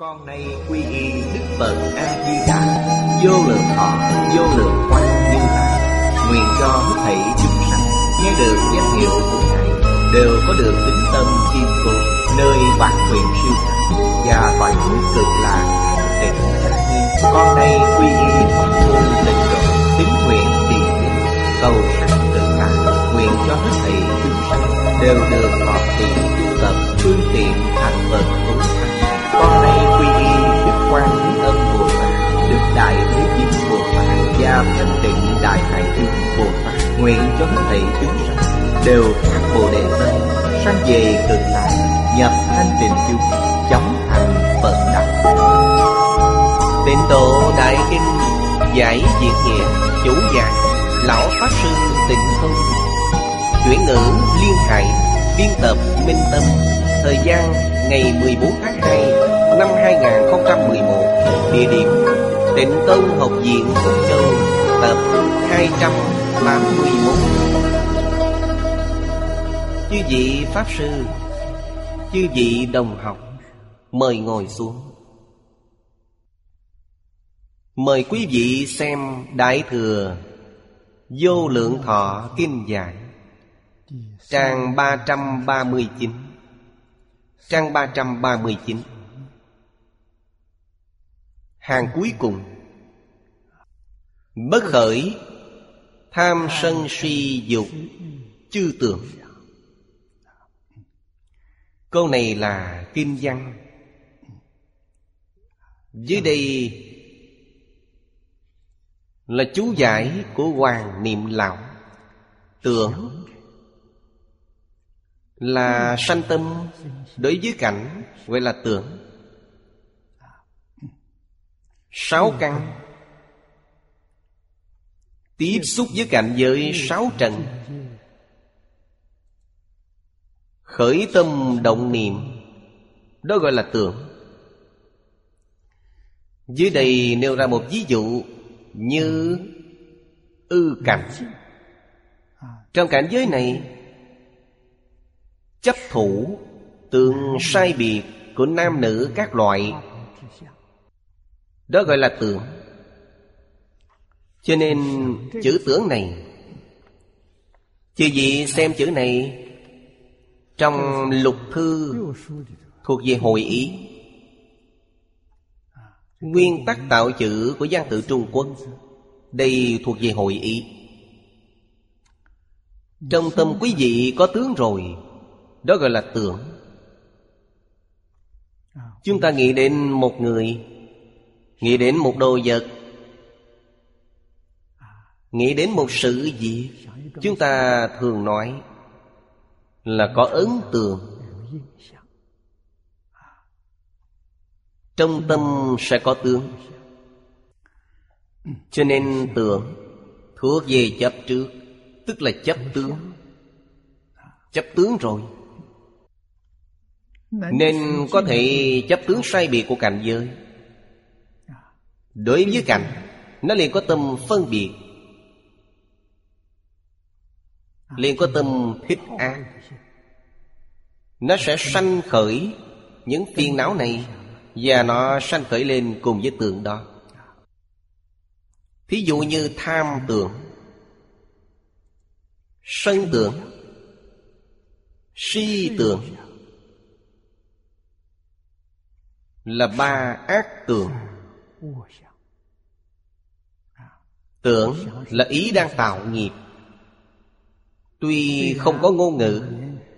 Con nay quy y Đức Phật A Di Đà, vô lượng thọ, vô lượng quang như lai. Nguyện cho hết thảy chúng sanh nghe được danh hiệu của ngài đều có được tính tâm kiên cố, nơi bản nguyện siêu thắng và toàn thuyết cực lạc tịnh. Con nay quy y pháp môn tịnh độ, tín nguyện tiền nguyện, cầu sanh tự tại. Nguyện cho hết thảy chúng sanh đều được thọ thiện tu tập phương tiện thành Phật tối con nay quy y đức quan thế âm bồ tát đức đại thế chí bồ tát và thanh tịnh đại hải chúng bồ tát nguyện cho hết thảy chúng sanh đều phát bồ đề tâm sanh về cực lạc nhập thanh tịnh chung chóng thành phật đạo tịnh độ đại kinh giải diệt nghĩa chủ giảng, lão pháp sư tịnh không chuyển ngữ liên hải biên tập minh tâm, thời gian ngày 14 tháng 2 năm 2011 Địa điểm Tịnh Tôn Học viện Phúc Châu, Tập 281 Chư vị Pháp Sư, Chư vị đồng học, Mời ngồi xuống. Mời quý vị xem Đại Thừa Vô Lượng Thọ Kinh Giải, Trang 339 Trang 339 Hàng cuối cùng. Bất khởi, Tham sân si dục, Chư tưởng Câu này là kinh văn. Dưới đây Là chú giải của Hoàng Niệm Lão. Tưởng Là sanh tâm Đối với cảnh Gọi là tưởng. Sáu căn. Tiếp xúc với cảnh giới sáu trần. Khởi tâm động niệm. Đó gọi là tưởng. Dưới đây nêu ra một ví dụ Như ư cảnh. Trong cảnh giới này Chấp thủ Tượng sai biệt của nam nữ các loại đó gọi là tưởng Cho nên chữ tưởng này Chư vị xem chữ này Trong lục thư Thuộc về hội ý. Nguyên tắc tạo chữ của văn tự Trung Quốc, Đây thuộc về hội ý. Trong tâm quý vị có tướng rồi, Đó gọi là tưởng Chúng ta nghĩ đến một người Nghĩ đến một đồ vật. Nghĩ đến một sự gì Chúng ta thường nói Là có ấn tượng. Trong tâm sẽ có tướng. Cho nên tưởng Thuộc về chấp trước, Tức là chấp tướng. Chấp tướng rồi. Nên có thể chấp tướng sai biệt của cảnh giới. Đối với cảnh, Nó liền có tâm phân biệt. Liền có tâm thích an. Nó sẽ sanh khởi Những phiền não này Và nó sanh khởi lên cùng với tượng đó. Thí dụ như tham tưởng, Sân tưởng, Si tưởng Là ba ác tưởng. Tưởng là ý đang tạo nghiệp. Tuy không có ngôn ngữ,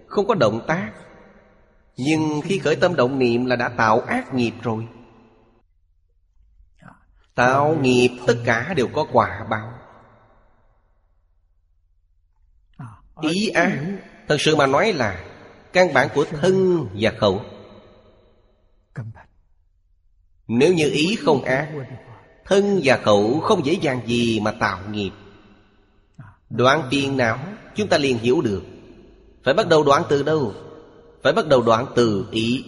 Không có động tác, Nhưng khi khởi tâm động niệm là đã tạo ác nghiệp rồi. Tạo nghiệp tất cả đều có quả báo. Ý ác, Thật sự mà nói là Căn bản của thân và khẩu. Nếu như ý không ác Thân và khẩu không dễ dàng gì mà tạo nghiệp. Đoạn phiền não chúng ta liền hiểu được. Phải bắt đầu đoạn từ đâu? Phải bắt đầu đoạn từ ý.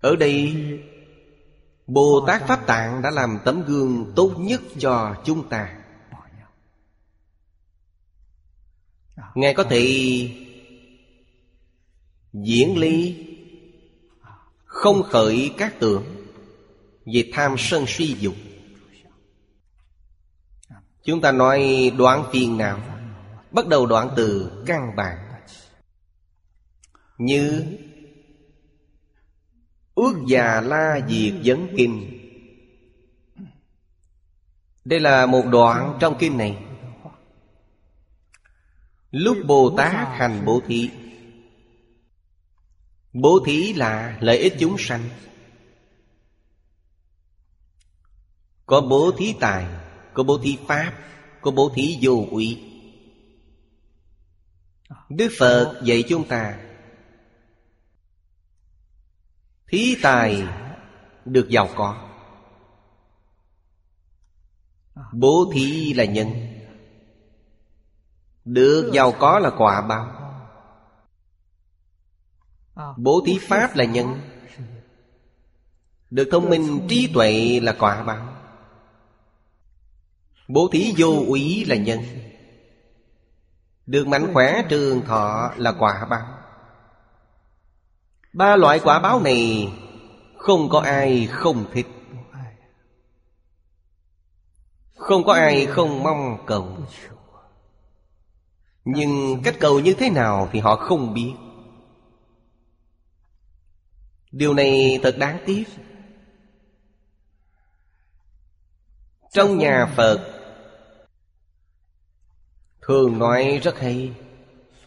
Ở đây Bồ Tát Pháp Tạng đã làm tấm gương tốt nhất cho chúng ta. Ngài có thể diễn ly Không khởi các tưởng về tham sân si dục. Chúng ta nói đoạn phiền não Bắt đầu đoạn từ căn bản. Như Ước già la diệt vấn kinh. Đây là một đoạn trong kinh này. Lúc Bồ Tát hành bố thí. Bố thí là lợi ích chúng sanh. Có bố thí tài, Có bố thí pháp, Có bố thí vô úy Đức Phật dạy chúng ta, Thí tài được giàu có. Bố thí là nhân, Được giàu có là quả báo. Bố thí pháp là nhân, Được thông minh trí tuệ là quả báo. Bố thí vô úy là nhân. Được mạnh khỏe trường thọ là quả báo. Ba loại quả báo này Không có ai không thích. Không có ai không mong cầu. Nhưng cách cầu như thế nào thì họ không biết. Điều này thật đáng tiếc. Trong nhà Phật Thường nói rất hay.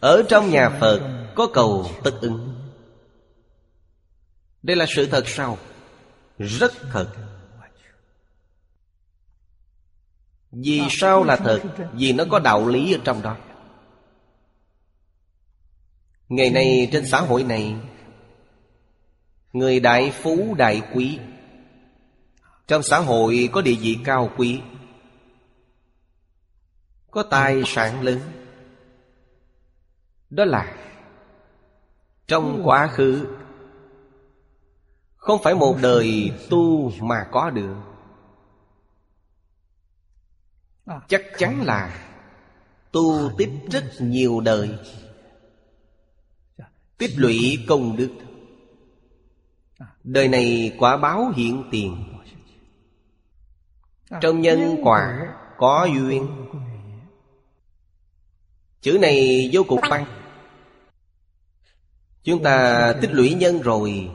Ở trong nhà Phật có cầu tất ứng. Đây là sự thật sao? Rất thật. Vì sao là thật? Vì nó có đạo lý ở trong đó. Ngày nay trên xã hội này, Người đại phú đại quý, Trong xã hội có địa vị cao quý. Có tài sản lớn. Đó là Trong quá khứ. Không phải một đời tu mà có được. Chắc chắn là Tu tích rất nhiều đời. Tích lũy công đức. Đời này quả báo hiện tiền. Trong nhân quả có duyên. Chữ này vô cùng văn. Chúng ta tích lũy nhân rồi.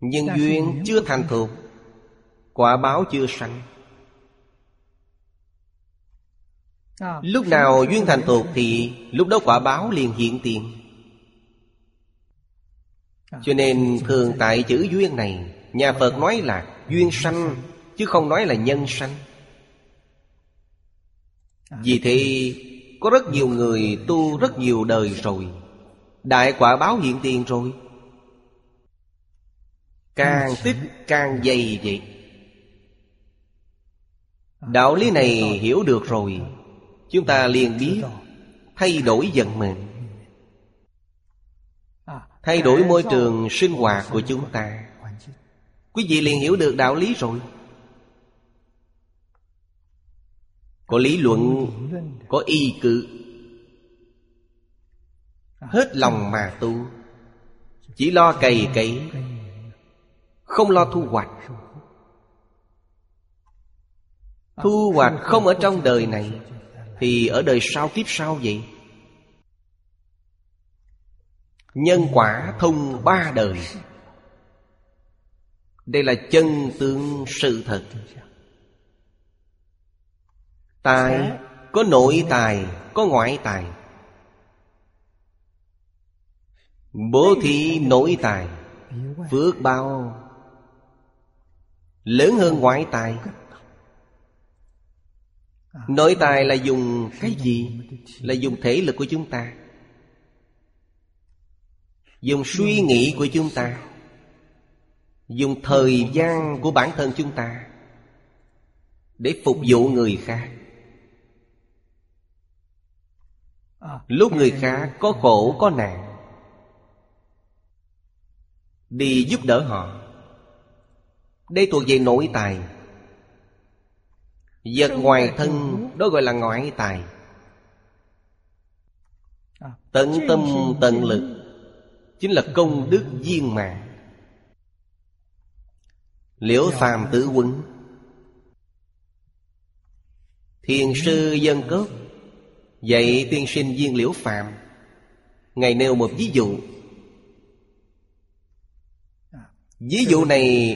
Nhưng duyên chưa thành thuộc Quả báo chưa sanh. Lúc nào duyên thành thuộc thì Lúc đó quả báo liền hiện tiền. Cho nên thường tại chữ duyên này Nhà Phật nói là duyên sanh Chứ không nói là nhân sanh Vì thế Có rất nhiều người tu rất nhiều đời rồi Đại quả báo hiện tiền rồi. Càng tích càng dày vậy. Đạo lý này hiểu được rồi Chúng ta liền biết Thay đổi vận mệnh. Thay đổi môi trường sinh hoạt của chúng ta. Quý vị liền hiểu được đạo lý rồi Có lý luận, Có y cự Hết lòng mà tu, Chỉ lo cày cấy, Không lo thu hoạch. Thu hoạch không ở trong đời này, Thì ở đời sau kiếp sau vậy? Nhân quả thông ba đời. Đây là chân tướng sự thật. Tài Có nội tài Có ngoại tài. Bố thí nội tài Phước bao? Lớn hơn ngoại tài. Nội tài là dùng cái gì? Là dùng thể lực của chúng ta. Dùng suy nghĩ của chúng ta. dùng thời gian của bản thân chúng ta để phục vụ người khác lúc người khác có khổ có nạn. Đi giúp đỡ họ. Đây thuộc về nội tài. Vật ngoài thân đó gọi là ngoại tài. Tận tâm tận lực. Chính là công đức viên mạng Liễu phàm tử quấn Thiền sư dân cốt Dạy tiên sinh viên liễu phạm Ngài nêu một ví dụ. Ví dụ này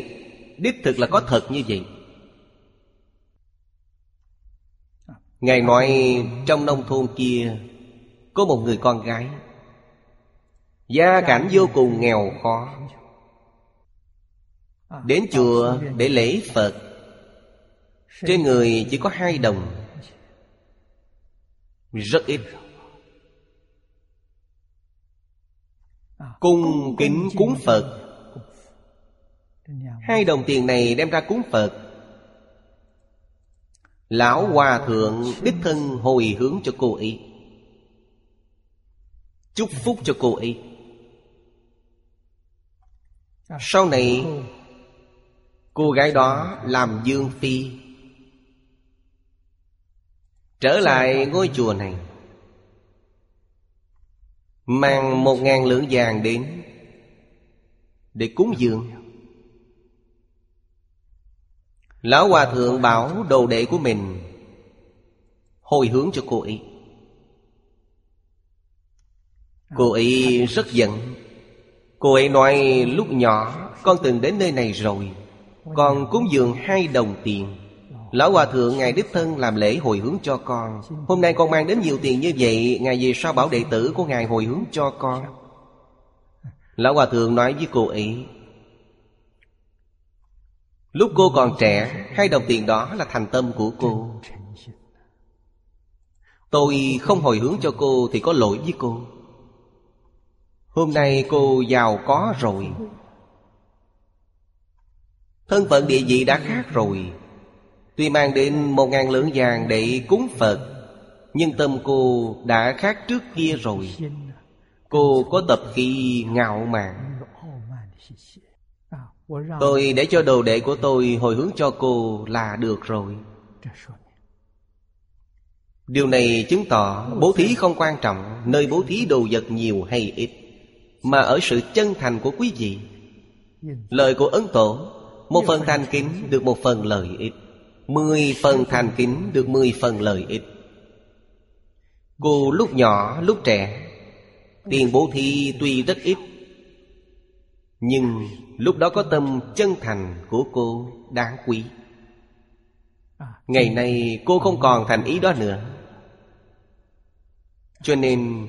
Đích thực là có thật như vậy. Ngài nói trong nông thôn kia Có một người con gái, Gia cảnh vô cùng nghèo khó. Đến chùa để lễ Phật. Trên người chỉ có hai đồng. Rất ít. Cung kính cúng Phật. Hai đồng tiền này đem ra cúng Phật. Lão Hòa Thượng đích thân hồi hướng cho cô ấy. Chúc phúc cho cô ấy. Sau này Cô. gái đó làm dương phi Trở lại ngôi chùa này. Mang một ngàn lượng vàng đến Để cúng dường. Lão Hòa Thượng bảo đồ đệ của mình Hồi hướng cho cô ấy. Cô ấy rất giận. Cô ấy nói lúc nhỏ Con từng đến nơi này rồi Con cúng dường hai đồng tiền Lão Hòa Thượng, Ngài Đích Thân làm lễ hồi hướng cho con. Hôm nay con mang đến nhiều tiền như vậy, Ngài về sao bảo đệ tử của Ngài hồi hướng cho con? Lão Hòa Thượng nói với cô ấy, Lúc cô còn trẻ, Hai đồng tiền đó là thành tâm của cô. Tôi không hồi hướng cho cô Thì có lỗi với cô. Hôm nay cô giàu có rồi. Thân phận địa vị đã khác rồi. Tuy mang đến một ngàn lượng vàng để cúng Phật, Nhưng tâm cô đã khác trước kia rồi. Cô có tập khí ngạo mạn. Tôi để cho đồ đệ của tôi hồi hướng cho cô là được rồi. Điều này chứng tỏ bố thí không quan trọng Nơi bố thí đồ vật nhiều hay ít, Mà ở sự chân thành của quý vị. Lời của Ấn Tổ, Một phần thành kính được một phần lợi ích. Mười phần thành kính được mười phần lợi ích. Cô lúc nhỏ, lúc trẻ, Tiền bố thí tuy rất ít, Nhưng lúc đó có tâm chân thành của cô đáng quý. Ngày nay cô không còn thành ý đó nữa. Cho nên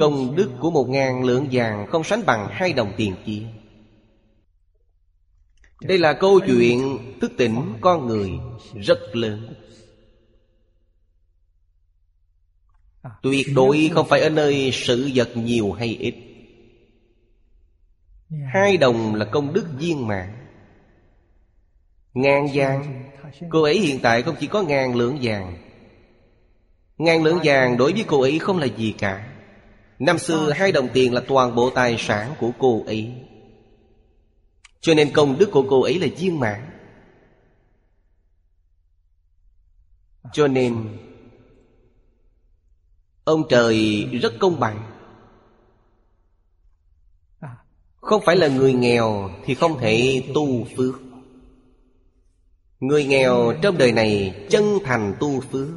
Công đức của một ngàn lượng vàng Không sánh bằng hai đồng tiền kia. Đây là câu chuyện thức tỉnh con người rất lớn. Tuyệt đối không phải ở nơi sự vật nhiều hay ít. Hai đồng là công đức viên mạng Ngàn vàng, Cô ấy hiện tại không chỉ có ngàn lượng vàng. Ngàn lượng vàng đối với cô ấy không là gì cả. Năm xưa hai đồng tiền là toàn bộ tài sản của cô ấy. Cho nên công đức của cô ấy là viên mãn. Cho nên, Ông trời rất công bằng. Không phải là người nghèo Thì không thể tu phước. Người nghèo trong đời này chân thành tu phước.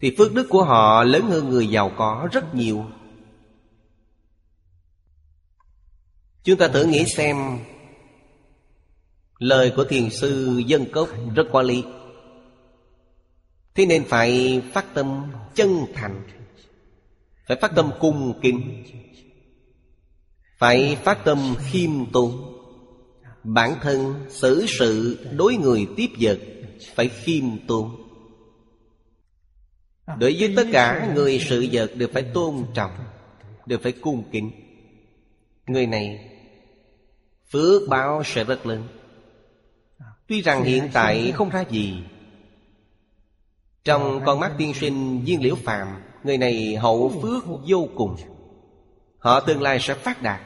Thì phước đức của họ lớn hơn người giàu có rất nhiều. Chúng ta thử nghĩ xem Lời của thiền sư dân cốc rất có lý. Thế nên phải phát tâm chân thành, Phải phát tâm cung kính, Phải phát tâm khiêm tốn. Bản thân xử sự đối người tiếp vật Phải khiêm tốn. Đối với tất cả người sự vật đều phải tôn trọng, Đều phải cung kính. Người này Phước báo sẽ rất lớn. Tuy rằng hiện tại không ra gì Trong con mắt tiên sinh viên liễu phạm Người này hậu phước vô cùng. Họ tương lai sẽ phát đạt.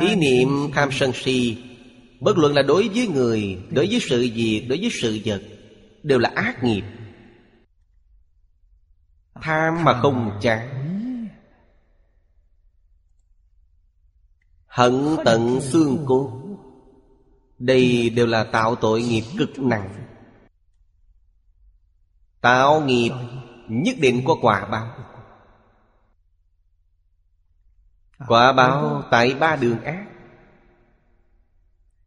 Ý niệm tham sân si Bất luận là đối với người Đối với sự việc Đối với sự vật Đều là ác nghiệp. Tham mà không chán Hận tận xương cốt Đây đều là tạo tội nghiệp cực nặng. Tạo nghiệp nhất định có quả báo. Quả báo tại ba đường ác.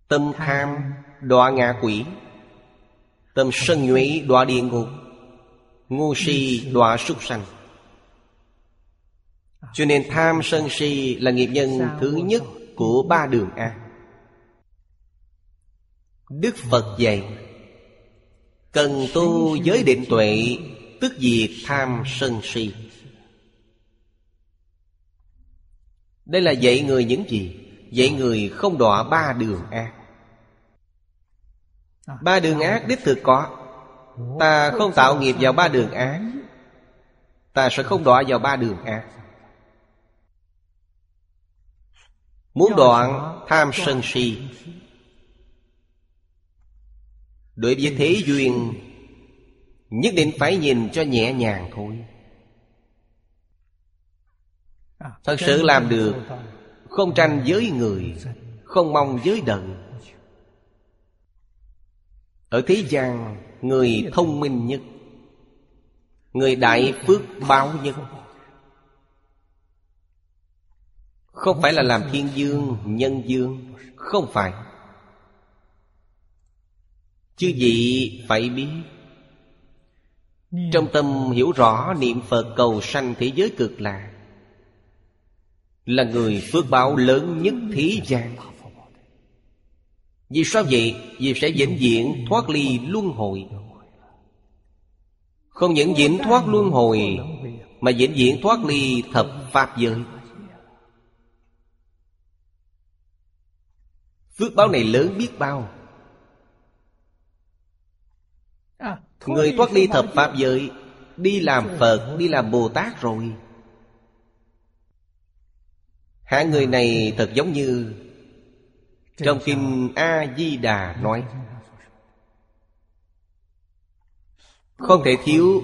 Tâm tham đọa ngạ quỷ. Tâm sân nhuế đọa địa ngục. Ngu si đọa súc sanh Cho nên tham sân si là nghiệp nhân thứ nhất của ba đường ác Đức Phật dạy Cần tu giới định tuệ Tức diệt tham sân si. Đây là dạy người những gì? Dạy người không đọa ba đường ác Ba đường ác đích thực có. Ta không tạo nghiệp vào ba đường ác Ta sẽ không đọa vào ba đường ác Muốn đoạn tham sân si. Đối với thế duyên Nhất định phải nhìn cho nhẹ nhàng thôi. Thật sự làm được Không tranh với người Không mong với đời. Ở thế gian Người thông minh nhất Người đại phước báo nhất Không phải là làm thiên dương, nhân dương. Không phải. Chứ gì phải biết? Trong tâm hiểu rõ niệm Phật cầu sanh thế giới cực lạc Là người phước báo lớn nhất thế gian. Vì sao vậy? Vì sẽ vĩnh viễn thoát ly luân hồi. Không những vĩnh thoát luân hồi Mà vĩnh viễn thoát ly thập Pháp giới. Phước báo này lớn biết bao. Người thoát ly thập Pháp giới Đi làm Phật, đi làm Bồ Tát rồi. Hạ người này thật giống như Trong Kinh A-di-đà nói. Không thể thiếu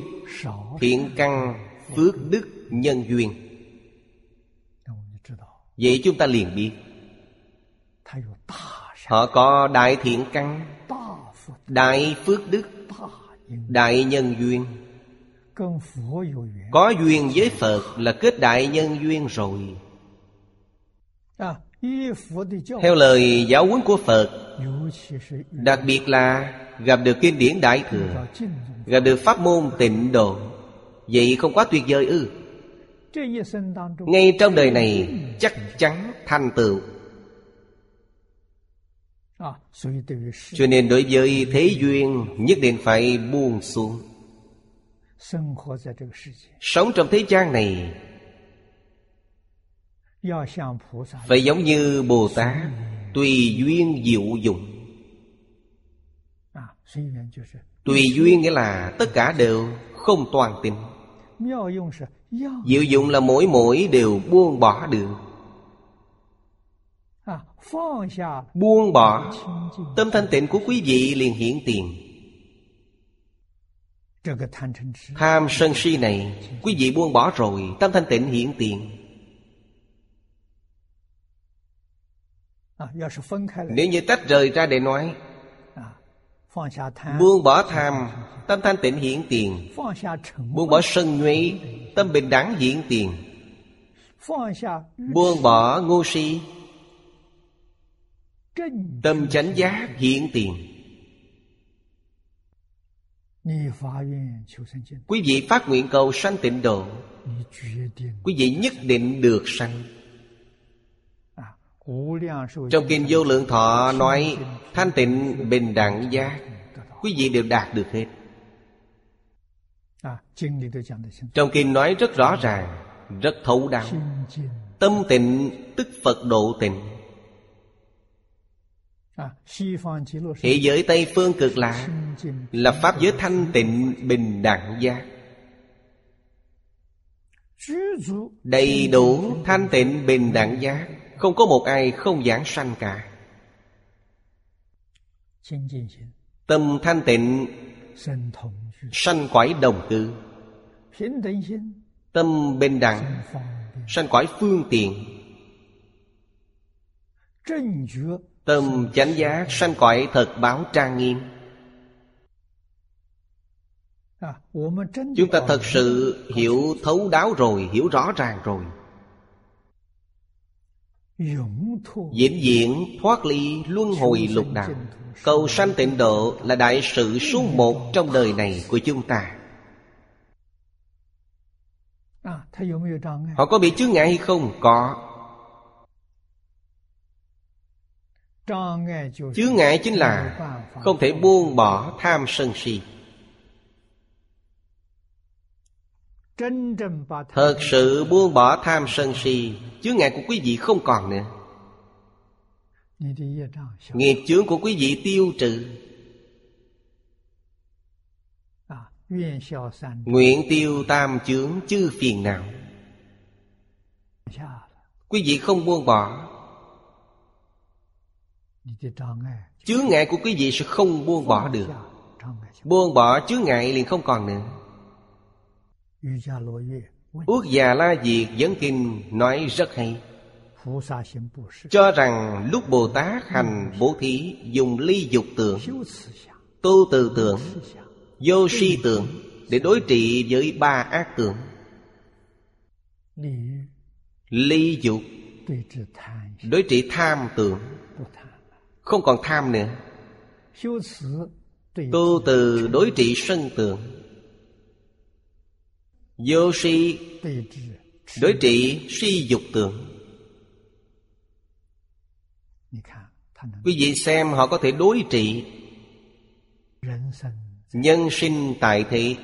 thiện căn phước đức nhân duyên. Vậy chúng ta liền biết Họ có đại thiện căn, Đại phước đức, Đại nhân duyên. Có duyên với Phật là kết đại nhân duyên rồi. Theo lời giáo huấn của Phật, Đặc biệt là gặp được kinh điển Đại Thừa, Gặp được pháp môn tịnh độ, Vậy không quá tuyệt vời ư? Ngay trong đời này chắc chắn thành tựu cho nên đối với thế duyên nhất định phải buông xuống. Sống trong thế gian này phải giống như bồ tát tùy duyên diệu dụng. Tùy duyên nghĩa là tất cả đều không toàn tình diệu dụng là mỗi mỗi đều buông bỏ được Buông bỏ. Tâm thanh tịnh của quý vị liền hiển tiền. Tham sân si này Quý vị buông bỏ rồi Tâm thanh tịnh hiển tiền. Nếu như tách rời ra để nói Buông bỏ tham Tâm thanh tịnh hiển tiền. Buông bỏ sân nhuế Tâm bình đẳng hiển tiền. Buông bỏ ngu si Tâm chánh giác hiện tiền. Quý vị phát nguyện cầu sanh tịnh độ. Quý vị nhất định được sanh. Trong kinh vô lượng thọ nói Thanh tịnh bình đẳng giác. Quý vị đều đạt được hết. Trong kinh nói rất rõ ràng Rất thấu đáo. Tâm tịnh tức Phật độ tịnh Thế giới Tây Phương cực lạ Là Pháp giới thanh tịnh bình đẳng giác. Đầy đủ thanh tịnh bình đẳng giác Không có một ai không giảng sanh cả. Tâm thanh tịnh Sanh quải đồng cư. Tâm bình đẳng Sanh quải phương tiện Tâm chánh giác sanh cõi thật báo trang nghiêm. Chúng ta thật sự hiểu thấu đáo rồi Hiểu rõ ràng rồi. Diễn diễn thoát ly luân hồi lục đạo. Cầu sanh tịnh độ là đại sự số một trong đời này của chúng ta. Họ có bị chướng ngại hay không? Có. chướng ngại chính là không thể buông bỏ tham sân si. Thật sự buông bỏ tham sân si chướng ngại của quý vị không còn nữa. Nghiệp chướng của quý vị tiêu trừ. Nguyện tiêu tam chướng chư phiền não quý vị không buông bỏ chướng ngại của quý vị sẽ không buông bỏ được. buông bỏ chướng ngại liền không còn nữa. Ước già la diệt dẫn kinh nói rất hay. Cho rằng lúc Bồ Tát hành bố thí Dùng ly dục tượng Tu từ tượng Vô si tượng Để đối trị với ba ác tượng. Ly dục Đối trị tham tượng. Không còn tham nữa. Tu từ đối trị sân tượng Vô si Đối trị suy dục tượng Quý vị xem họ có thể đối trị Nhân sinh tại thị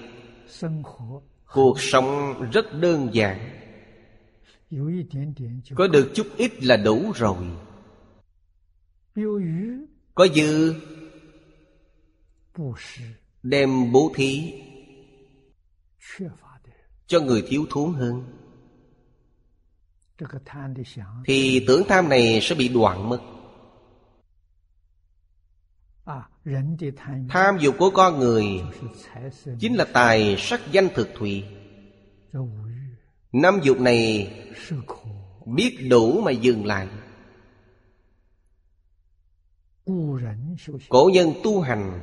Cuộc sống rất đơn giản. Có được chút ít là đủ rồi có dư. đem bố thí. cho người thiếu thốn hơn. thì tưởng tham này sẽ bị đoạn mất. tham dục của con người chính là tài sắc danh thực thụy năm dục này biết đủ mà dừng lại cổ nhân tu hành.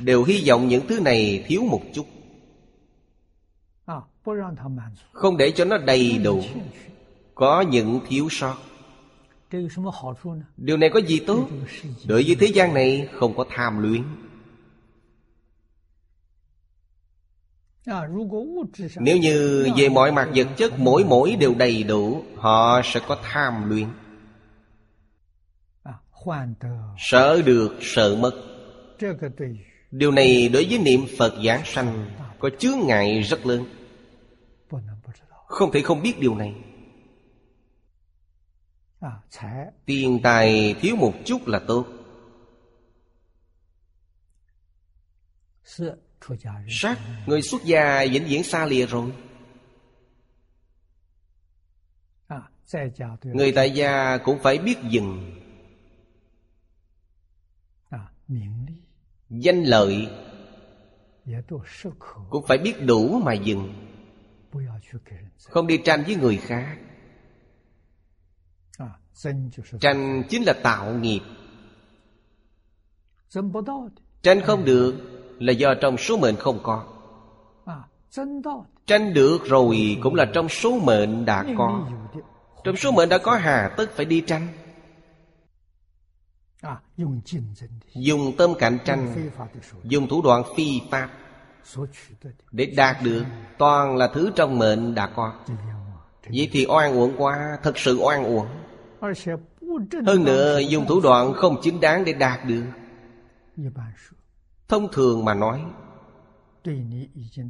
Đều hy vọng những thứ này thiếu một chút. không để cho nó đầy đủ. có những thiếu sót. điều này có gì tốt? Đối với thế gian này không có tham luyến. Nếu như về mọi mặt vật chất mỗi mỗi đều đầy đủ họ sẽ có tham luyến. Sợ được sợ mất. Điều này đối với niệm Phật giảng sanh Có chướng ngại rất lớn. Không thể không biết điều này. Tiền tài thiếu một chút là tốt. Sắc người xuất gia vĩnh viễn xa lìa rồi. Người tại gia cũng phải biết dừng danh lợi cũng phải biết đủ mà dừng. Không đi tranh với người khác. Tranh chính là tạo nghiệp. Tranh không được là do trong số mệnh không có. Tranh được rồi cũng là trong số mệnh đã có. trong số mệnh đã có hà tức phải đi tranh dùng tâm cạnh tranh dùng thủ đoạn phi pháp。để đạt được toàn là thứ trong mệnh đã có。vậy thì oan uổng quá thật sự oan uổng。hơn nữa dùng thủ đoạn không chính đáng để đạt được。thông thường mà nói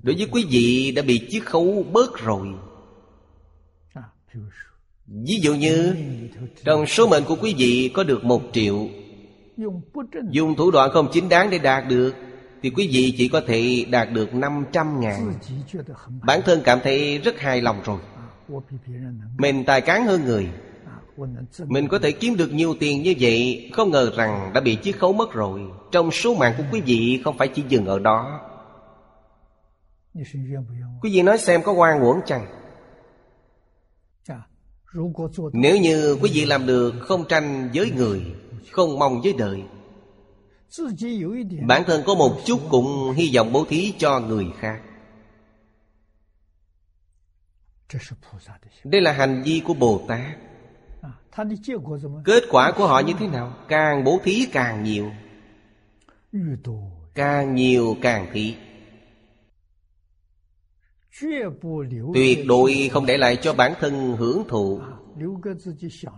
đối với quý vị đã bị chiếc khấu bớt rồi。ví dụ như trong số mệnh của quý vị có được một triệu。Dùng thủ đoạn không chính đáng để đạt được Thì quý vị chỉ có thể đạt được 500 ngàn. Bản thân cảm thấy rất hài lòng rồi. Mình tài cán hơn người. Mình có thể kiếm được nhiều tiền như vậy Không ngờ rằng đã bị chiếc khấu mất rồi. Trong số mạng của quý vị không phải chỉ dừng ở đó. Quý vị nói xem có quan uổng chăng? Nếu như quý vị làm được không tranh với người không mong với đời. Bản thân có một chút cũng hy vọng bố thí cho người khác. Đây là hành vi của Bồ Tát. Kết quả của họ như thế nào? Càng bố thí càng nhiều. Càng nhiều càng thí. Tuyệt đối không để lại cho bản thân hưởng thụ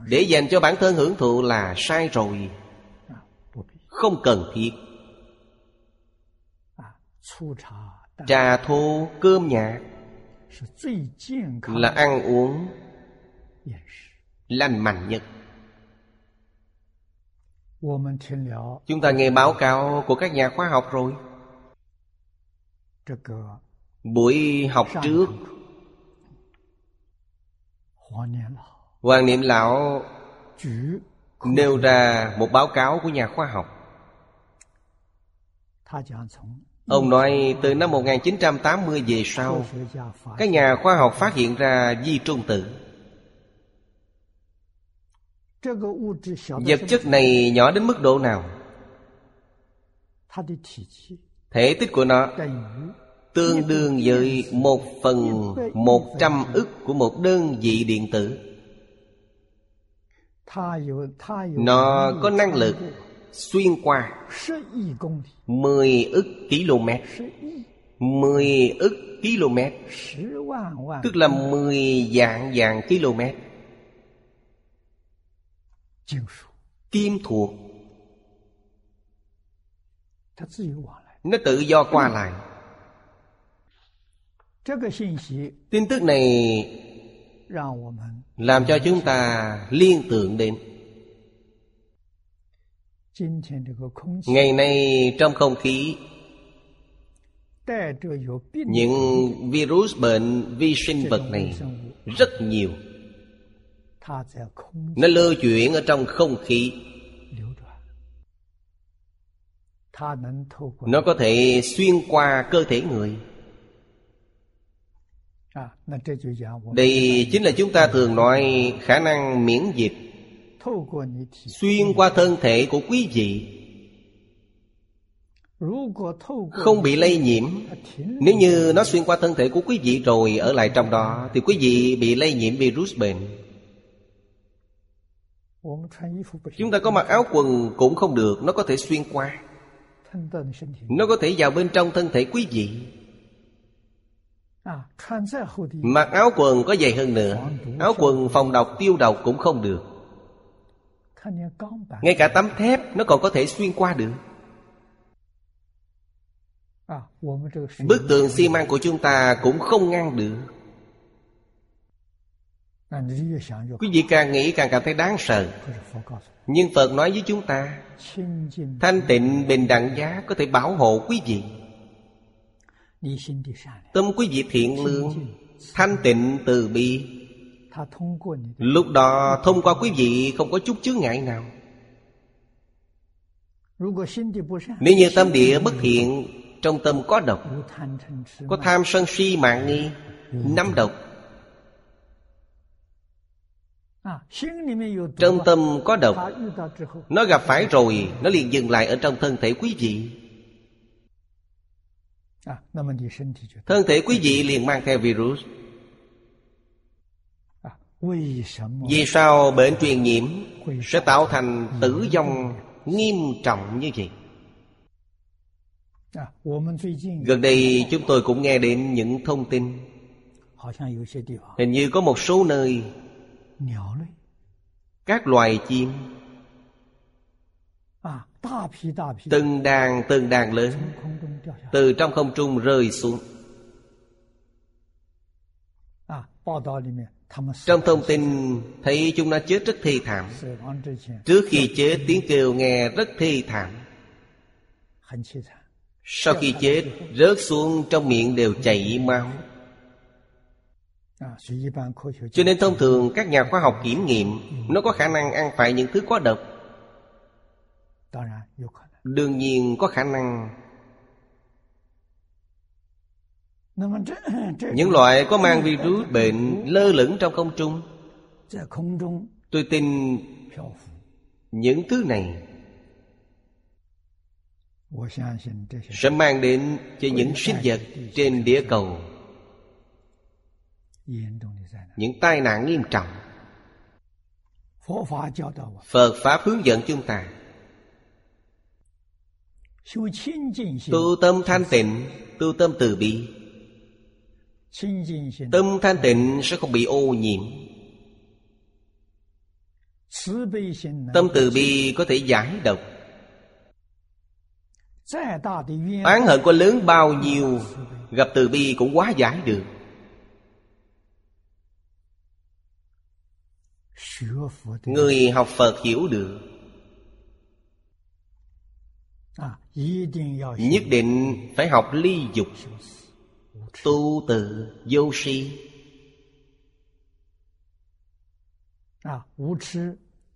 Để dành cho bản thân hưởng thụ là sai rồi. Không cần thiết. Trà thô, cơm nhạt Là ăn uống Lành mạnh nhất. Chúng ta nghe báo cáo của các nhà khoa học rồi. Buổi học trước Hoàng Niệm Lão nêu ra một báo cáo của nhà khoa học. Ông nói từ năm 1980 về sau Các nhà khoa học phát hiện ra di trung tử. Vật chất này nhỏ đến mức độ nào? Thể tích của nó Tương đương với một phần một trăm ức của một đơn vị điện tử Nó có năng lực xuyên qua mười ức km mười ức km Tức là mười dạng dạng km Kim thuộc. Nó tự do qua lại. Tin tức này làm cho chúng ta liên tưởng đến. Ngày nay trong không khí, Những virus bệnh vi sinh vật này Rất nhiều. Nó lưu chuyển ở trong không khí. Nó có thể xuyên qua cơ thể người đây chính là chúng ta thường nói khả năng miễn dịch. Xuyên qua thân thể của quý vị. Không bị lây nhiễm. Nếu như nó xuyên qua thân thể của quý vị rồi Ở lại trong đó Thì quý vị bị lây nhiễm virus bệnh. Chúng ta có mặc áo quần cũng không được Nó có thể xuyên qua. Nó có thể vào bên trong thân thể quý vị Mặc áo quần có dày hơn nữa. Áo quần phòng độc tiêu độc cũng không được. Ngay cả tấm thép nó còn có thể xuyên qua được. Bức tường xi măng của chúng ta cũng không ngăn được. Quý vị càng nghĩ càng cảm thấy đáng sợ. Nhưng Phật nói với chúng ta Thanh tịnh bình đẳng giá có thể bảo hộ quý vị Tâm quý vị thiện lương Thanh tịnh từ bi. Lúc đó thông qua quý vị không có chút chướng ngại nào. Nếu như tâm địa bất thiện Trong tâm có độc Có tham sân si mạng nghi Năm độc Trong tâm có độc. Nó gặp phải rồi Nó liền dừng lại ở trong thân thể quý vị Thân thể quý vị liền mang theo virus. Vì sao bệnh truyền nhiễm Sẽ tạo thành tử vong nghiêm trọng như vậy? Gần đây chúng tôi cũng nghe đến những thông tin. Hình như có một số nơi Các loài chim Từng đàn từng đàn lớn. Từ trong không trung rơi xuống. Trong thông tin thấy chúng nó chết rất thê thảm. Trước khi chết tiếng kêu nghe rất thê thảm. Sau khi chết rớt xuống trong miệng đều chảy máu. Cho nên thông thường các nhà khoa học kiểm nghiệm Nó có khả năng ăn phải những thứ có độc đương nhiên có khả năng. những loại có mang virus bệnh lơ lửng trong không trung. tôi tin những thứ này sẽ mang đến cho những sinh vật trên địa cầu. những tai nạn nghiêm trọng. Phật pháp hướng dẫn chúng ta tu tâm thanh tịnh tu tâm từ bi. Tâm thanh tịnh sẽ không bị ô nhiễm. tâm từ bi có thể giải độc. Án hận có lớn bao nhiêu gặp từ bi cũng quá giải được. Người học phật hiểu được nhất định phải học ly dục tu từ vô si.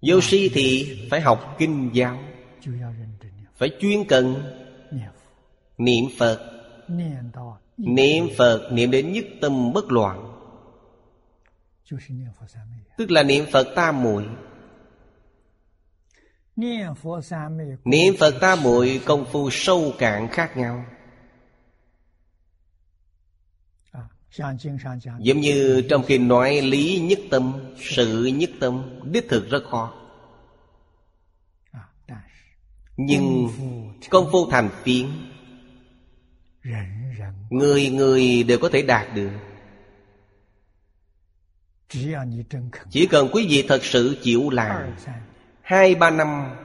Vô si thì phải học kinh giáo phải chuyên cần niệm phật. Niệm phật niệm đến nhất tâm bất loạn. Tức là niệm phật tam muội. Niệm Phật tam muội công phu sâu cạn khác nhau. Giống như trong khi nói lý nhất tâm Sự nhất tâm Đích thực rất khó. Nhưng công phu thành phiến Người người đều có thể đạt được. Chỉ cần quý vị thật sự chịu làm hai ba năm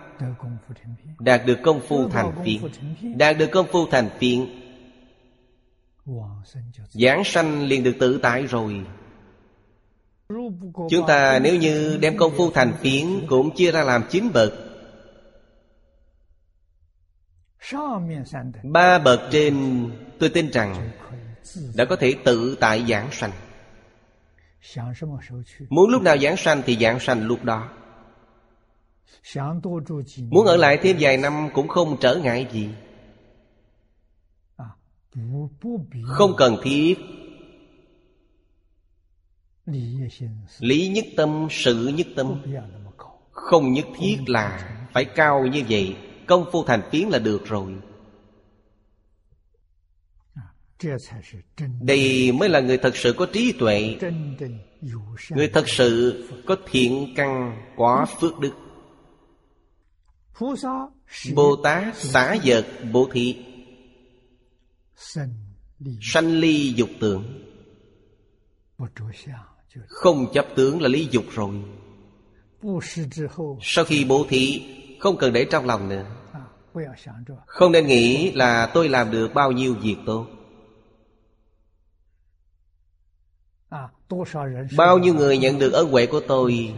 đạt được công phu thành tiện đạt được công phu thành tiện giảng sanh liền được tự tại rồi. Chúng ta nếu như đem công phu thành tiện cũng chia ra làm chín bậc. Ba bậc trên tôi tin rằng đã có thể tự tại giảng sanh. Muốn lúc nào giảng sanh thì giảng sanh lúc đó. Muốn ở lại thêm vài năm cũng không trở ngại gì. Không cần thiết Lý nhất tâm, sự nhất tâm. Không nhất thiết là phải cao như vậy. Công phu thành tiếng là được rồi. Đây mới là người thật sự có trí tuệ. Người thật sự có thiện căn Quá phước đức. Bồ Tát xả vật bố thị Sanh ly dục. Tưởng. Không chấp tướng là lý dục rồi. Sau khi bố thị Không cần để trong lòng nữa. Không nên nghĩ là tôi làm được bao nhiêu việc tốt. Bao nhiêu người nhận được ơn huệ của tôi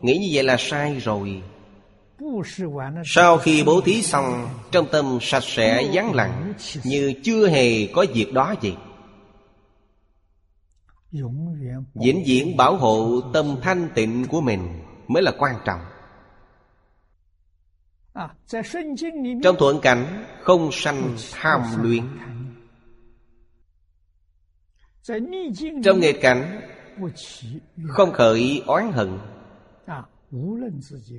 Nghĩ như vậy là sai rồi. Sau khi bố thí xong, Trong tâm sạch sẽ vắng lặng, Như chưa hề có việc đó gì Vĩnh viễn bảo hộ tâm thanh tịnh của mình Mới là quan trọng. Trong thuận cảnh, Không sanh tham luyện Trong nghịch cảnh, Không khởi oán hận.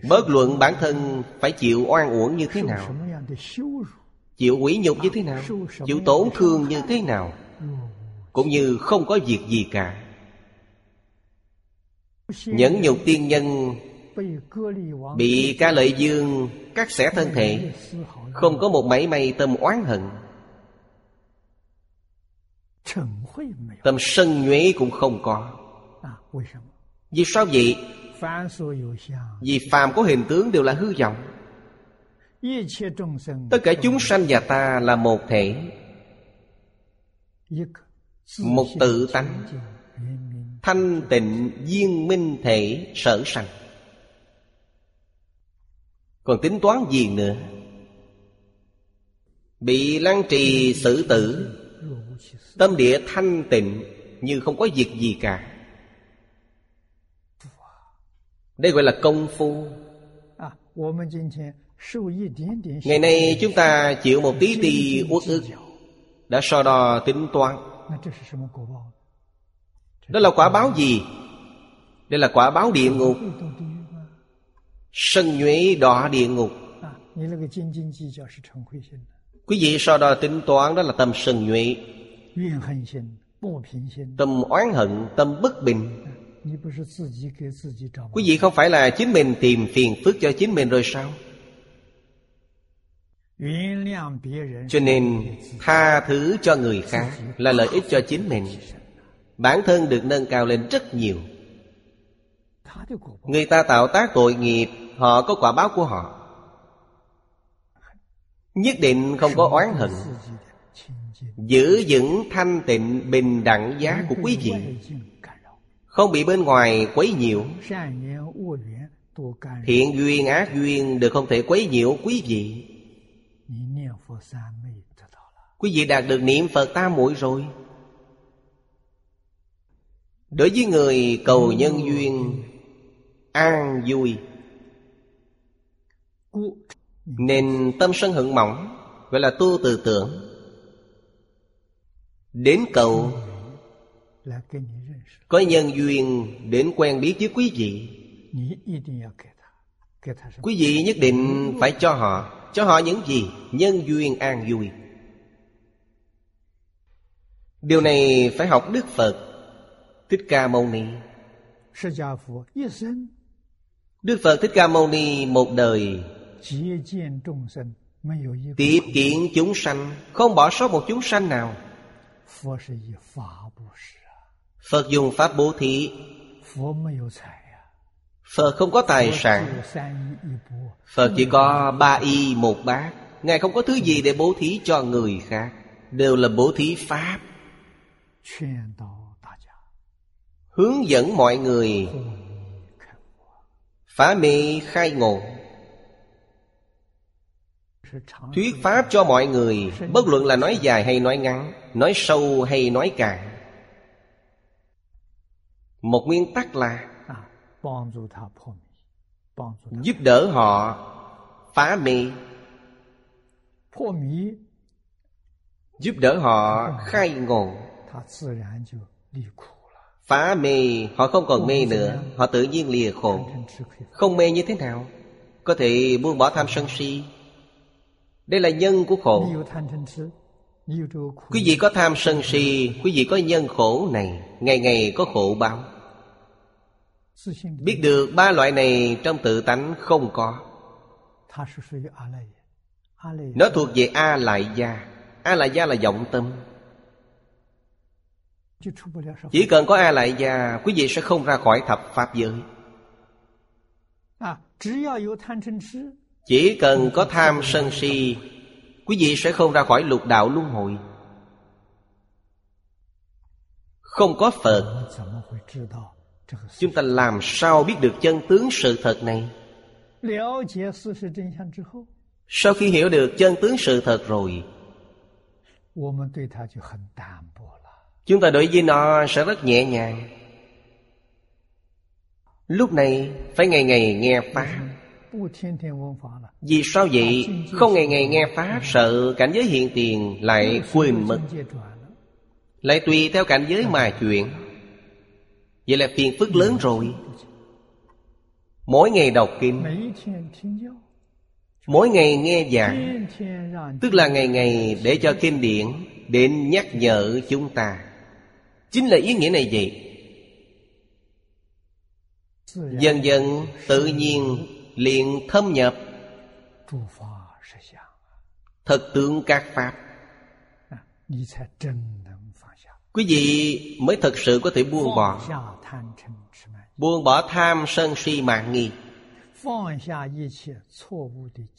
Bớt luận bản thân phải chịu oan uổng như thế nào? Chịu quỷ nhục như thế nào? Chịu tổn thương như thế nào? Cũng như không có việc gì cả. Nhẫn nhục tiên nhân Bị ca lợi dương cắt xẻ thân thể Không có một mảy may tâm oán hận. Tâm sân nhuế cũng không có. Vì sao vậy? Vì phàm có hình tướng đều là hư vọng. Tất cả chúng sanh và ta là một thể. Một tự tánh. Thanh tịnh viên minh thể sở sanh. Còn tính toán gì nữa. Bị lăng trì xử tử. Tâm địa thanh tịnh Như không có việc gì cả. Đây gọi là công phu. Ngày nay chúng ta chịu một tí ti uất ức Đã so đo tính toán. Đó là quả báo gì? Đây là quả báo địa ngục. Sân nhuế đỏ địa ngục. Quý vị so đo tính toán đó là tâm sân nhuế. Tâm oán hận, tâm bất bình. À，Quý vị không phải là chính mình tìm phiền phức cho chính mình rồi sao? Cho nên tha thứ cho người khác là lợi ích cho chính mình. Bản thân được nâng cao lên rất nhiều. Người ta tạo tác tội nghiệp Họ có quả báo của họ. Nhất định không có oán hận. Giữ vững thanh tịnh bình đẳng giá của quý vị. Không bị bên ngoài quấy nhiễu. Thiện duyên ác duyên đều không thể quấy nhiễu quý vị. Quý vị đạt được niệm Phật ta muội rồi. Đối với người cầu nhân duyên, An vui, Nên tâm sân hận mỏng, Gọi là tu từ tưởng. Đến cầu có nhân duyên đến quen biết với quý vị. Quý vị nhất định phải cho họ. Cho họ những gì? Nhân duyên an vui. Điều này phải học Đức Phật. Thích Ca Mâu Ni. Đức Phật Thích Ca Mâu Ni một đời. Tiếp kiến chúng sanh. Không bỏ sót một chúng sanh nào. Phật dùng pháp bố thí. Phật không có tài sản. Phật chỉ có ba y, một bát. Ngài không có thứ gì để bố thí cho người khác. Đều là bố thí Pháp. Hướng dẫn mọi người. Phá mê khai ngộ. Thuyết Pháp cho mọi người, Bất luận là nói dài hay nói ngắn, Nói sâu hay nói cạn một nguyên tắc là giúp đỡ họ phá mê giúp đỡ họ khai ngộ. Phá mê họ không còn mê nữa. họ tự nhiên lìa khổ. Không mê như thế nào. Có thể buông bỏ tham sân si. Đây là nhân của khổ. Quý vị có tham sân si Quý vị có nhân khổ này Ngày ngày có khổ báo Biết được ba loại này trong tự tánh không có. Nó thuộc về A Lại Gia. A Lại Gia là vọng tâm. Chỉ cần có A Lại Gia Quý vị sẽ không ra khỏi thập Pháp giới. Chỉ cần có tham sân si Quý vị sẽ không ra khỏi lục đạo luân hồi. Không có Phật. Chúng ta làm sao biết được chân tướng sự thật này? Sau khi hiểu được chân tướng sự thật rồi, Chúng ta đối với nó sẽ rất nhẹ nhàng. Lúc này phải ngày ngày nghe Pháp vì sao vậy? Không ngày ngày nghe Pháp Sợ cảnh giới hiện tiền lại quên mất. Lại tùy theo cảnh giới mà chuyện Vậy là phiền phức lớn rồi. Mỗi ngày đọc kinh Mỗi ngày nghe giảng Tức là ngày ngày để cho kinh điển Đến nhắc nhở chúng ta. Chính là ý nghĩa này vậy. Dần dần tự nhiên liền thâm nhập. Thật tướng các pháp. Quý vị mới thật sự có thể buông bỏ. Buông bỏ tham sân si mạng nghi.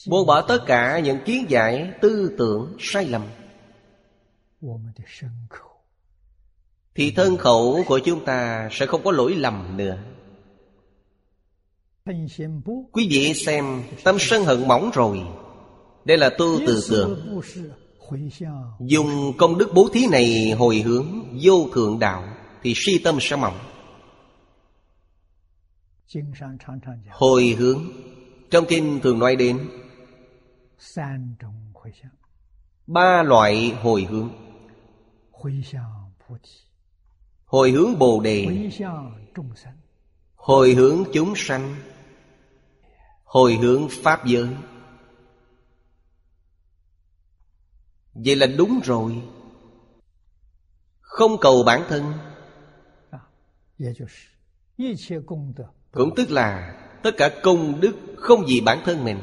Buông bỏ tất cả những kiến giải tư tưởng sai lầm. Thì thân khẩu của chúng ta sẽ không có lỗi lầm nữa. Quý vị xem Tâm sân hận mỏng rồi. Đây là tư từ cường Dùng công đức bố thí này hồi hướng Vô thượng đạo Thì si tâm sẽ mỏng. Hồi hướng Trong kinh thường nói đến Ba loại hồi hướng. Hồi hướng Bồ Đề. Hồi hướng chúng sanh. Hồi hướng Pháp giới. Vậy là đúng rồi. Không cầu bản thân. Cũng tức là Tất cả công đức không vì bản thân mình.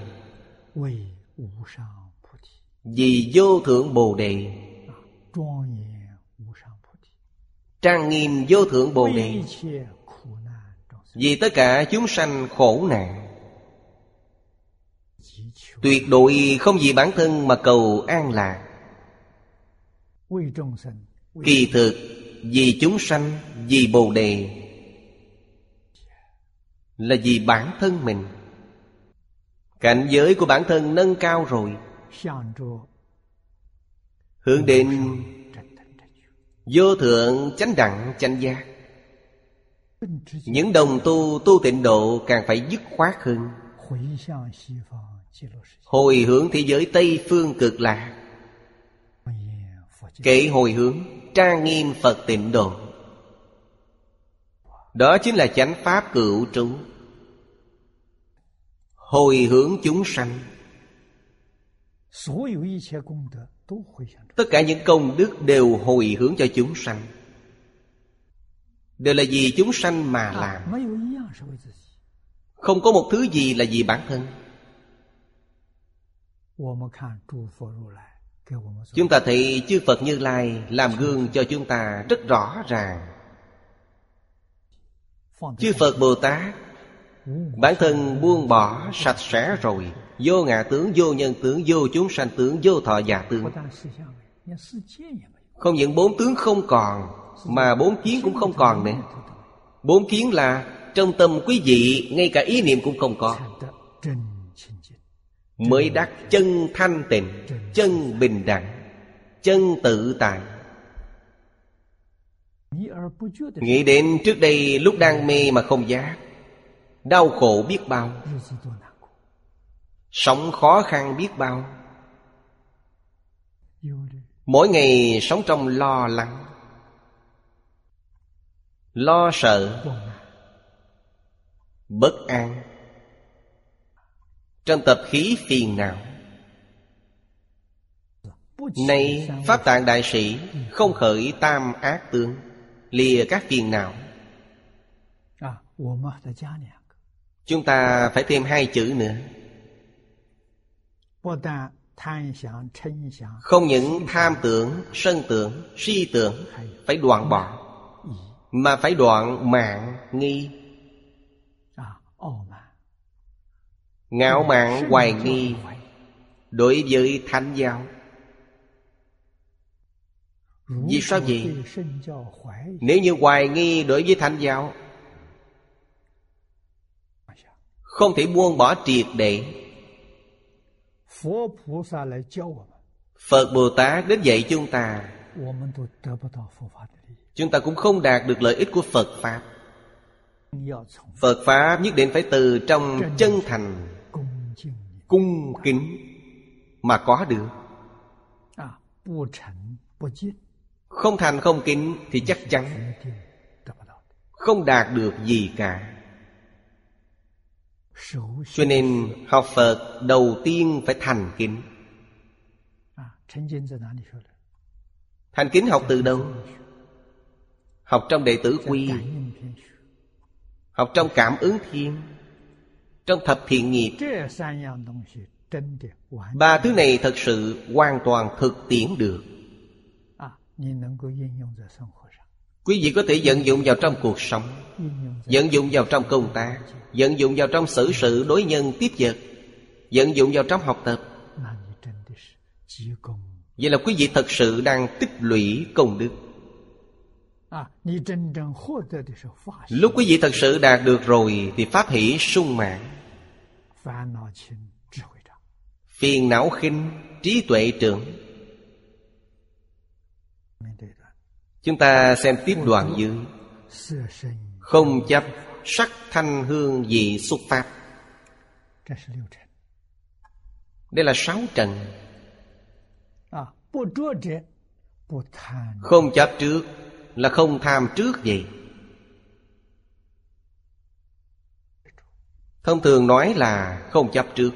Vì vô thượng Bồ Đề. Trang nghiêm vô thượng Bồ Đề vì tất cả chúng sanh khổ nạn. Tuyệt đối không vì bản thân mà cầu an lạc. Kỳ thực, Vì chúng sanh, Vì Bồ Đề Là vì bản thân mình. Cảnh giới của bản thân nâng cao rồi. Hướng đến Vô thượng chánh đẳng, chánh giác. Những đồng tu tu tịnh độ Càng phải dứt khoát hơn. Hồi hướng thế giới Tây Phương cực lạc. Kể hồi hướng trang nghiêm Phật tịnh độ. Đó chính là chánh pháp cửu trú Hồi hướng chúng sanh. Tất cả những công đức đều hồi hướng cho chúng sanh. Đều là vì chúng sanh mà làm. Không có một thứ gì là vì bản thân. Chúng ta thấy chư Phật Như Lai làm gương cho chúng ta rất rõ ràng. Chư Phật Bồ Tát Bản thân buông bỏ sạch sẽ rồi. Vô ngã tướng, vô nhân tướng, vô chúng sanh tướng, vô thọ giả tướng. Không những bốn tướng không còn mà bốn kiến cũng không còn nữa. Bốn kiến là Trong tâm quý vị, Ngay cả ý niệm cũng không có. Mới đắc chân thanh tịnh, Chân bình đẳng, Chân tự tại. Nghĩ đến trước đây lúc đang mê mà không giác, Đau khổ biết bao Sống khó khăn biết bao. Mỗi ngày sống trong lo lắng Lo sợ Bất an. Trong tập khí phiền não Nay Pháp Tạng Đại Sĩ Không khởi tam ác tướng Lìa các phiền não. Chúng ta phải thêm hai chữ nữa. Không những tham tưởng, sân tưởng, si tưởng Phải đoạn bỏ. Mà phải đoạn mạng nghi. Ngạo mạn hoài nghi. Đối với thánh giáo. Vì sao vậy? Nếu như hoài nghi đối với thánh giáo Không thể buông bỏ triệt để. Phật Bồ Tát đến dạy chúng ta Chúng ta cũng không đạt được lợi ích của Phật Pháp. Phật Pháp nhất định phải từ trong chân thành, Cung kính Mà có được. Không thành không kính Thì chắc chắn Không đạt được gì cả. Cho nên học Phật đầu tiên phải thành kính. Thành kính học từ đâu? Học trong đệ tử quy. Học trong cảm ứng thiên. Trong thập thiện nghiệp. Ba thứ này thật sự hoàn toàn thực tiễn được. Quý vị có thể vận dụng vào trong cuộc sống Vận dụng vào trong công tác Vận dụng vào trong xử sự đối nhân tiếp vật Vận dụng vào trong học tập. Vậy là quý vị thật sự đang tích lũy công đức Lúc quý vị thật sự đạt được rồi Thì pháp hỷ sung mãn. Phiền não khinh Trí tuệ trưởng. Chúng ta xem tiếp đoạn dưới. Không chấp sắc thanh hương vị xuất pháp. Đây là sáu trần Không chấp trước là không tham trước gì. Thông thường nói là không chấp trước.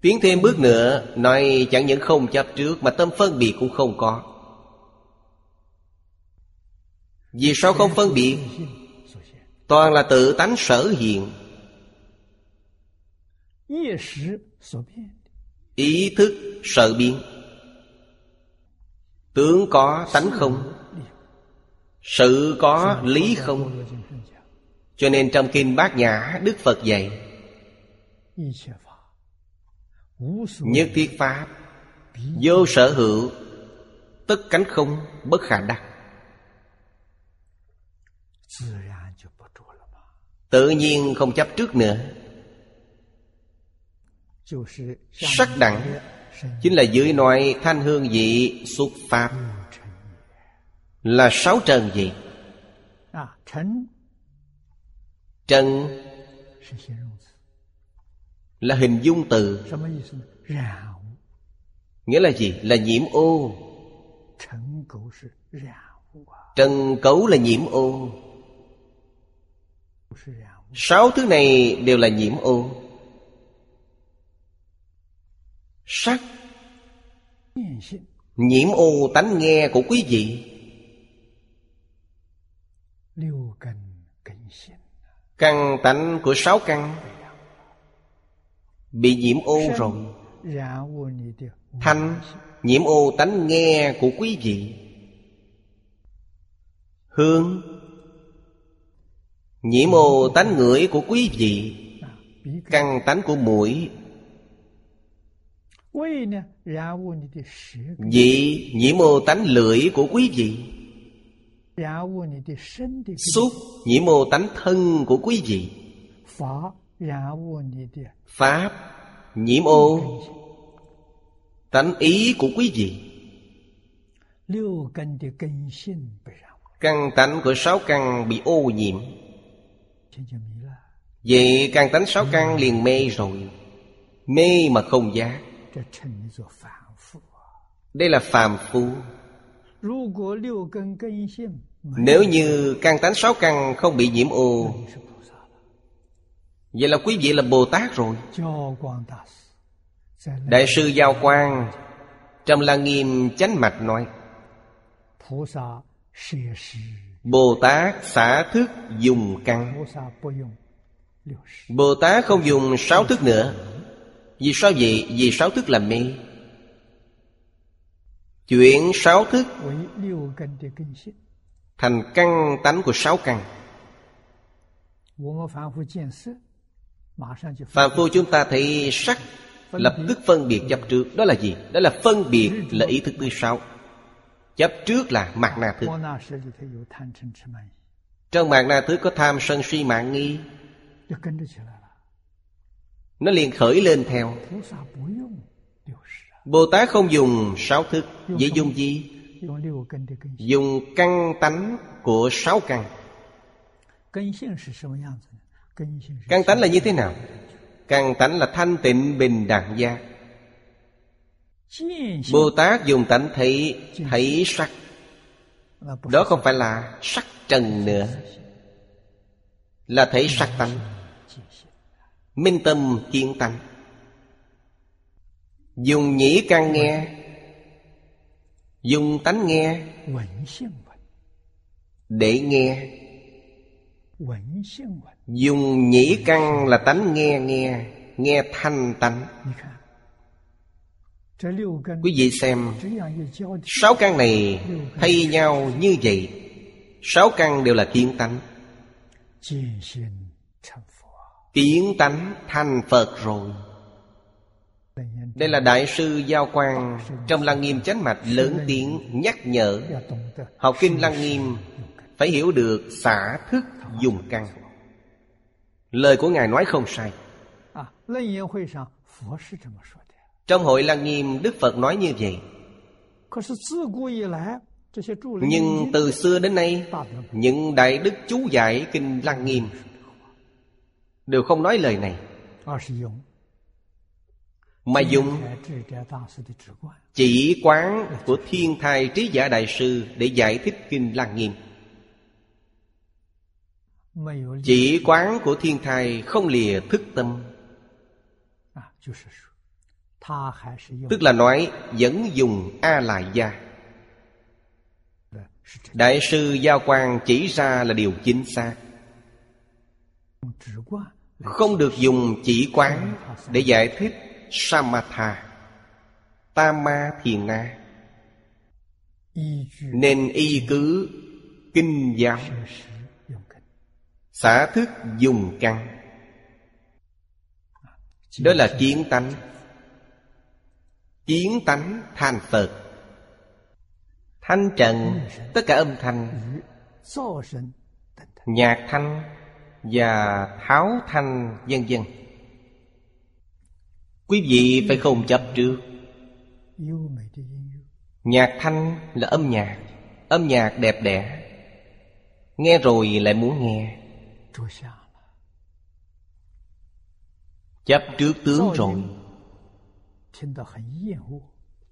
Tiến thêm bước nữa, nói chẳng những không chấp trước mà tâm phân biệt cũng không có. Vì sao không phân biệt? Toàn là tự tánh sở hiện. Ý thức sở biến tướng có tánh không? Sự có lý không? Cho nên trong kinh bát nhã, đức phật dạy, nhất thiết pháp, vô sở hữu, tất cánh không, bất khả đắc. Tự nhiên không chấp trước nữa. Sắc đẳng Chính là dưới nội thanh hương vị xuất pháp Là sáu trần gì? Trần. Là hình dung từ. Nghĩa là gì? Là nhiễm ô. Trần cấu là nhiễm ô. Sáu thứ này đều là nhiễm ô. sắc. Nhiễm ô tánh nghe của quý vị. Căn tánh của sáu căn bị nhiễm ô rồi. Thanh nhiễm ô tánh nghe của quý vị. Hương nhiễm ô tánh ngửi của quý vị. Căn tánh của mũi Vị nhiễm mô tánh lưỡi của quý vị. Xúc nhiễm mô tánh thân của quý vị. Pháp nhiễm ô Tánh ý của quý vị. Căn tánh của sáu căn bị ô nhiễm. Vậy căn tánh sáu căn liền mê rồi. Mê mà không giác. Đây là phàm phu. Nếu như căn tánh sáu căn không bị nhiễm ô Vậy là quý vị là Bồ Tát rồi. Đại sư Giao Quang Trong Lăng Nghiêm Chánh Mạch nói Bồ Tát xả thức dùng căn. Bồ Tát không dùng sáu thức nữa. Vì sao vậy? Vì sáu thức làm mê. Chuyển sáu thức Thành căn tánh của sáu căn. Phạm phu chúng ta thấy sắc Lập tức phân biệt chấp trước. Đó là gì? Đó là phân biệt là ý thức thứ sáu. Chấp trước là mạc na thức Trong mạc na thức có tham sân si mạng nghi nó liền khởi lên theo. Bồ tát không dùng sáu thức. Vậy dùng gì? Dùng căn tánh của sáu căn. Căn tánh là như thế nào? Căn tánh là thanh tịnh, bình đẳng gia. bồ tát dùng tánh thấy thấy sắc. Đó không phải là sắc trần nữa. Là thấy sắc tánh. Minh tâm kiên tâm Dùng nhĩ căn nghe, Dùng tánh nghe Để nghe. Dùng nhĩ căn là tánh nghe nghe Nghe thanh tánh. Quý vị xem, Sáu căn này thay nhau như vậy. Sáu căn đều là kiên tánh kiến tánh thành Phật rồi. Đây là Đại sư Giao Quang Trong Lăng Nghiêm Chánh Mạch lớn tiếng nhắc nhở. Học Kinh Lăng Nghiêm Phải hiểu được xả thức dùng căn. Lời của Ngài nói không sai. Trong hội Lăng Nghiêm, Đức Phật nói như vậy. Nhưng từ xưa đến nay, Những đại đức chú giải Kinh Lăng Nghiêm đều không nói lời này. mà dùng chỉ quán của thiên thai trí giả đại sư để giải thích kinh lăng nghiêm. Chỉ quán của thiên thai không lìa thức tâm. Tức là nói vẫn dùng a lại gia đại sư giao quan chỉ ra là điều chính xác. Không được dùng chỉ quán để giải thích Samatha, Tama Thiền Na. Nên y cứ kinh giáo Xả thức dùng căn Đó là kiến tánh. Kiến tánh thanh Phật. Thanh trần, Tất cả âm thanh. Nhạc thanh và tháo thanh vân vân quý vị phải không chấp trước. Nhạc thanh là âm nhạc âm nhạc đẹp đẽ. Nghe rồi lại muốn nghe. Chấp trước tướng rồi.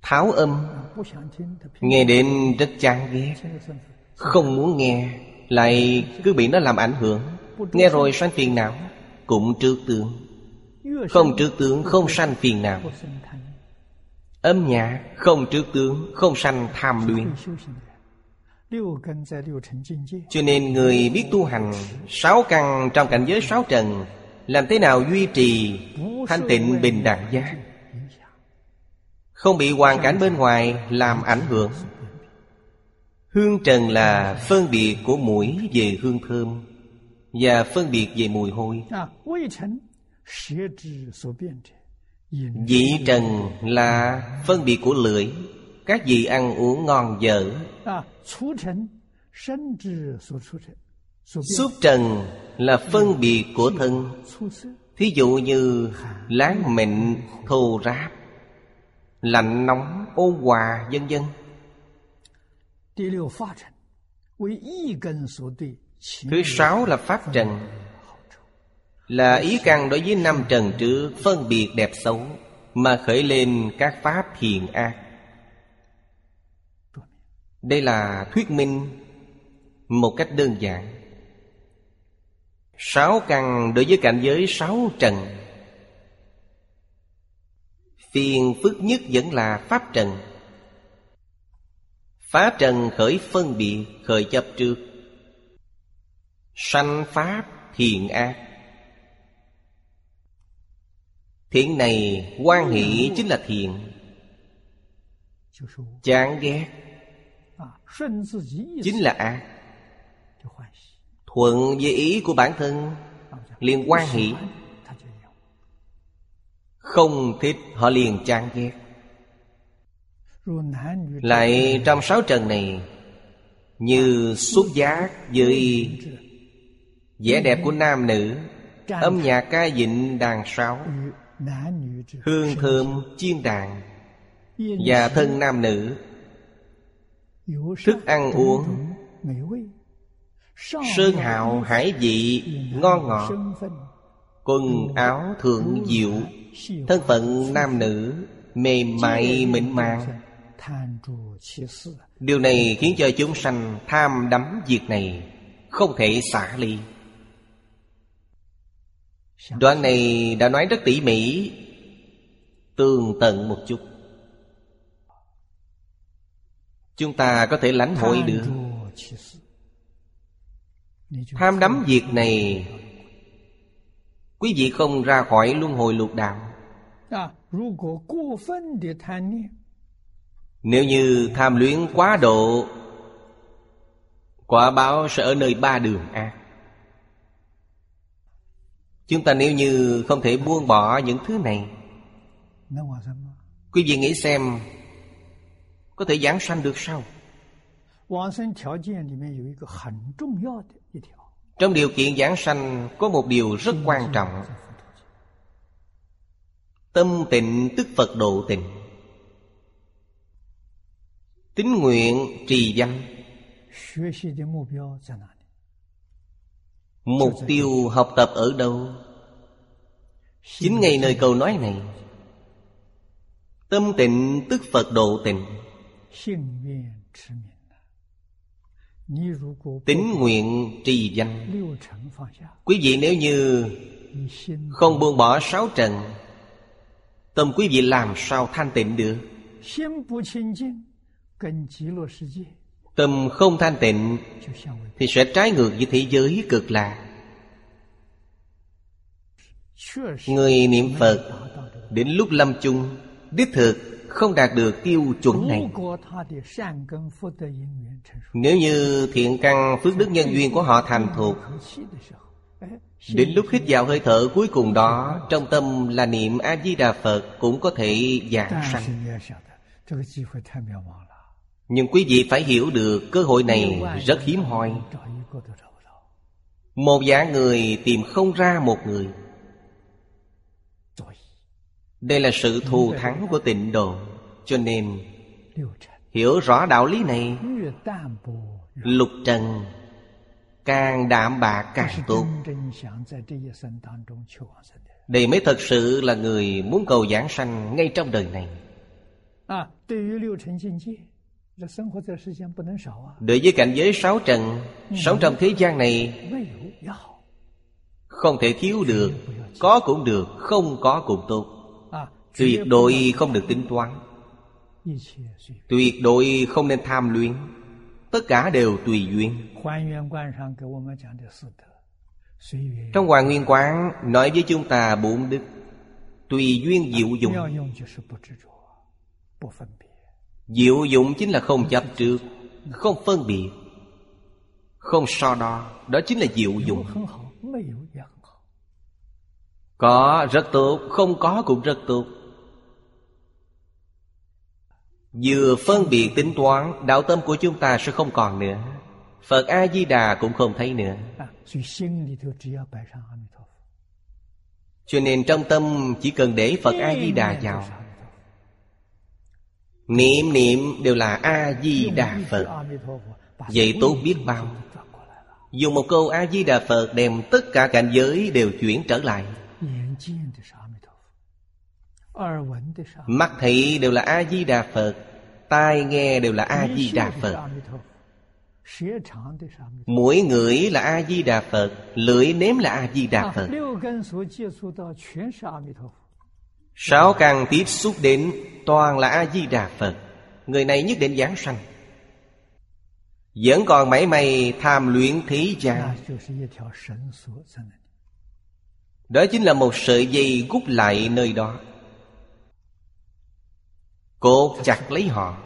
tháo âm. Nghe đến rất chán ghét. Không muốn nghe lại cứ bị nó làm ảnh hưởng. Nghe rồi sanh phiền não, Cũng trước tướng. Không trước tướng, không sanh phiền não. Âm nhạc không trước tướng, Không sanh tham luyện Cho nên người biết tu hành Sáu căn trong cảnh giới sáu trần, Làm thế nào duy trì Thanh tịnh bình đẳng giác? Không bị hoàn cảnh bên ngoài Làm ảnh hưởng. Hương trần là phân biệt của mũi về hương thơm và phân biệt về mùi hôi. vị trần là phân biệt của lưỡi. Các vị ăn uống ngon dở. xuất trần là phân biệt của thân. thí dụ như láng mịn thô ráp lạnh nóng ô hòa vân vân. Thứ sáu là pháp trần. Là ý căn đối với năm trần trước Phân biệt đẹp xấu Mà khởi lên các pháp thiền ác. Đây là thuyết minh Một cách đơn giản. Sáu căn đối với cảnh giới sáu trần. Phiền phức nhất vẫn là pháp trần. Phá trần khởi phân biệt, khởi chấp trước sanh pháp thiện ác. Thiện này quan hệ chính là thiện. Chán ghét chính là ác. Thuận với ý của bản thân, liền quan hệ không thích, họ liền chán ghét. Lại trong sáu trần này, như xuất giác với vẻ đẹp của nam nữ âm nhạc ca dịnh đàn sáo hương thơm chiên đàn và thân nam nữ. Thức ăn uống. sơn hào hải vị ngon ngọt. quần áo thượng diệu thân phận nam nữ mềm mại mịn màng. điều này khiến cho chúng sanh tham đắm việc này không thể xả ly. Đoạn này đã nói rất tỉ mỉ Tương tận một chút. Chúng ta có thể lãnh hội được. Tham đắm việc này Quý vị không ra khỏi luân hồi lục đạo. Nếu như tham luyến quá độ Quả báo sẽ ở nơi ba đường ác. Chúng ta nếu như không thể buông bỏ những thứ này Quý vị nghĩ xem Có thể giảng sanh được sao? Trong điều kiện giảng sanh có một điều rất quan trọng. Tâm tịnh tức Phật độ tịnh. Tín nguyện trì danh. Mục tiêu học tập ở đâu? Chính ngày nơi câu nói này. Tâm tịnh tức Phật độ tịnh. Tính nguyện trì danh. Quý vị nếu như Không buông bỏ sáu trần, Tâm quý vị làm sao thanh tịnh được? Tâm không thanh tịnh, Thì sẽ trái ngược với thế giới cực lạc. Người niệm Phật Đến lúc lâm chung, Đích thực không đạt được tiêu chuẩn này. Nếu như thiện căn phước đức nhân duyên của họ thành thuộc Đến lúc hít vào hơi thở cuối cùng đó, Trong tâm là niệm A-di-đà Phật Cũng có thể giảng sanh. Nhưng quý vị phải hiểu được cơ hội này rất hiếm hoi. Một dạng người tìm không ra một người. Đây là sự thù thắng của tịnh độ Cho nên Hiểu rõ đạo lý này. Lục trần Càng đảm bạc càng tốt. Đây mới thật sự là người muốn cầu giảng sanh ngay trong đời này. Đối với cảnh giới sáu trần ừ. Sống trong thế gian này Không thể thiếu được Có cũng được, không có cũng tốt. À, Tuyệt đối không được tính toán. Tuyệt đối không nên tham luyến. Tất cả đều tùy duyên. Trong Hoàng Nguyên Quán Nói với chúng ta bốn đức. Tùy duyên diệu dụng Diệu dụng chính là không chấp trước Không phân biệt. Không so đo Đó chính là diệu dụng. Có rất tốt Không có cũng rất tốt. Vừa phân biệt tính toán Đạo tâm của chúng ta sẽ không còn nữa. Phật A-di-đà cũng không thấy nữa. Cho nên trong tâm chỉ cần để Phật A-di-đà vào. Niệm niệm đều là A-di-đà Phật. Vậy tốt biết bao Dùng một câu A-di-đà Phật Đem tất cả cảnh giới đều chuyển trở lại. Mắt thị đều là A-di-đà Phật Tai nghe đều là A-di-đà Phật. Mũi ngửi là A-di-đà Phật Lưỡi nếm là A-di-đà à, Phật. Sáu càng tiếp xúc đến toàn là A-di-đà Phật. Người này nhất định giảng sanh. Vẫn còn mảy may tham luyện thế gian Đó chính là một sợi dây gút lại nơi đó. Cột chặt lấy họ.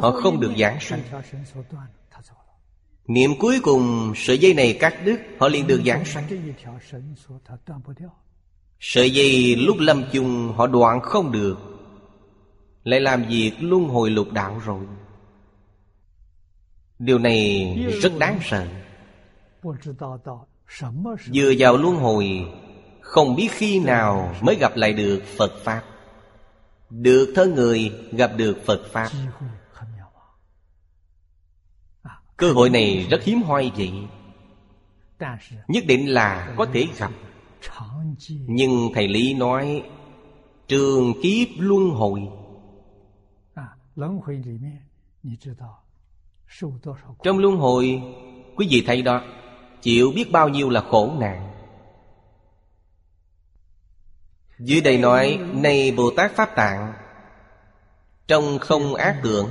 Họ không được giảng sanh. Niệm cuối cùng sợi dây này cắt đứt, Họ liền được giảng sanh. Sợi dây lúc lâm chung họ đoạn không được. Lại làm việc luân hồi lục đạo rồi. Điều này rất đáng sợ. Vừa vào luân hồi, Không biết khi nào mới gặp lại được Phật Pháp. Được thân người, gặp được Phật Pháp. Cơ hội này rất hiếm hoi vậy. Nhất định là có thể gặp. Nhưng Thầy Lý nói Trường kiếp luân hồi. À, Trong luân hồi Quý vị thấy đó Chịu biết bao nhiêu là khổ nạn. Dưới đây nói Này Bồ Tát Pháp Tạng Trong không ác tưởng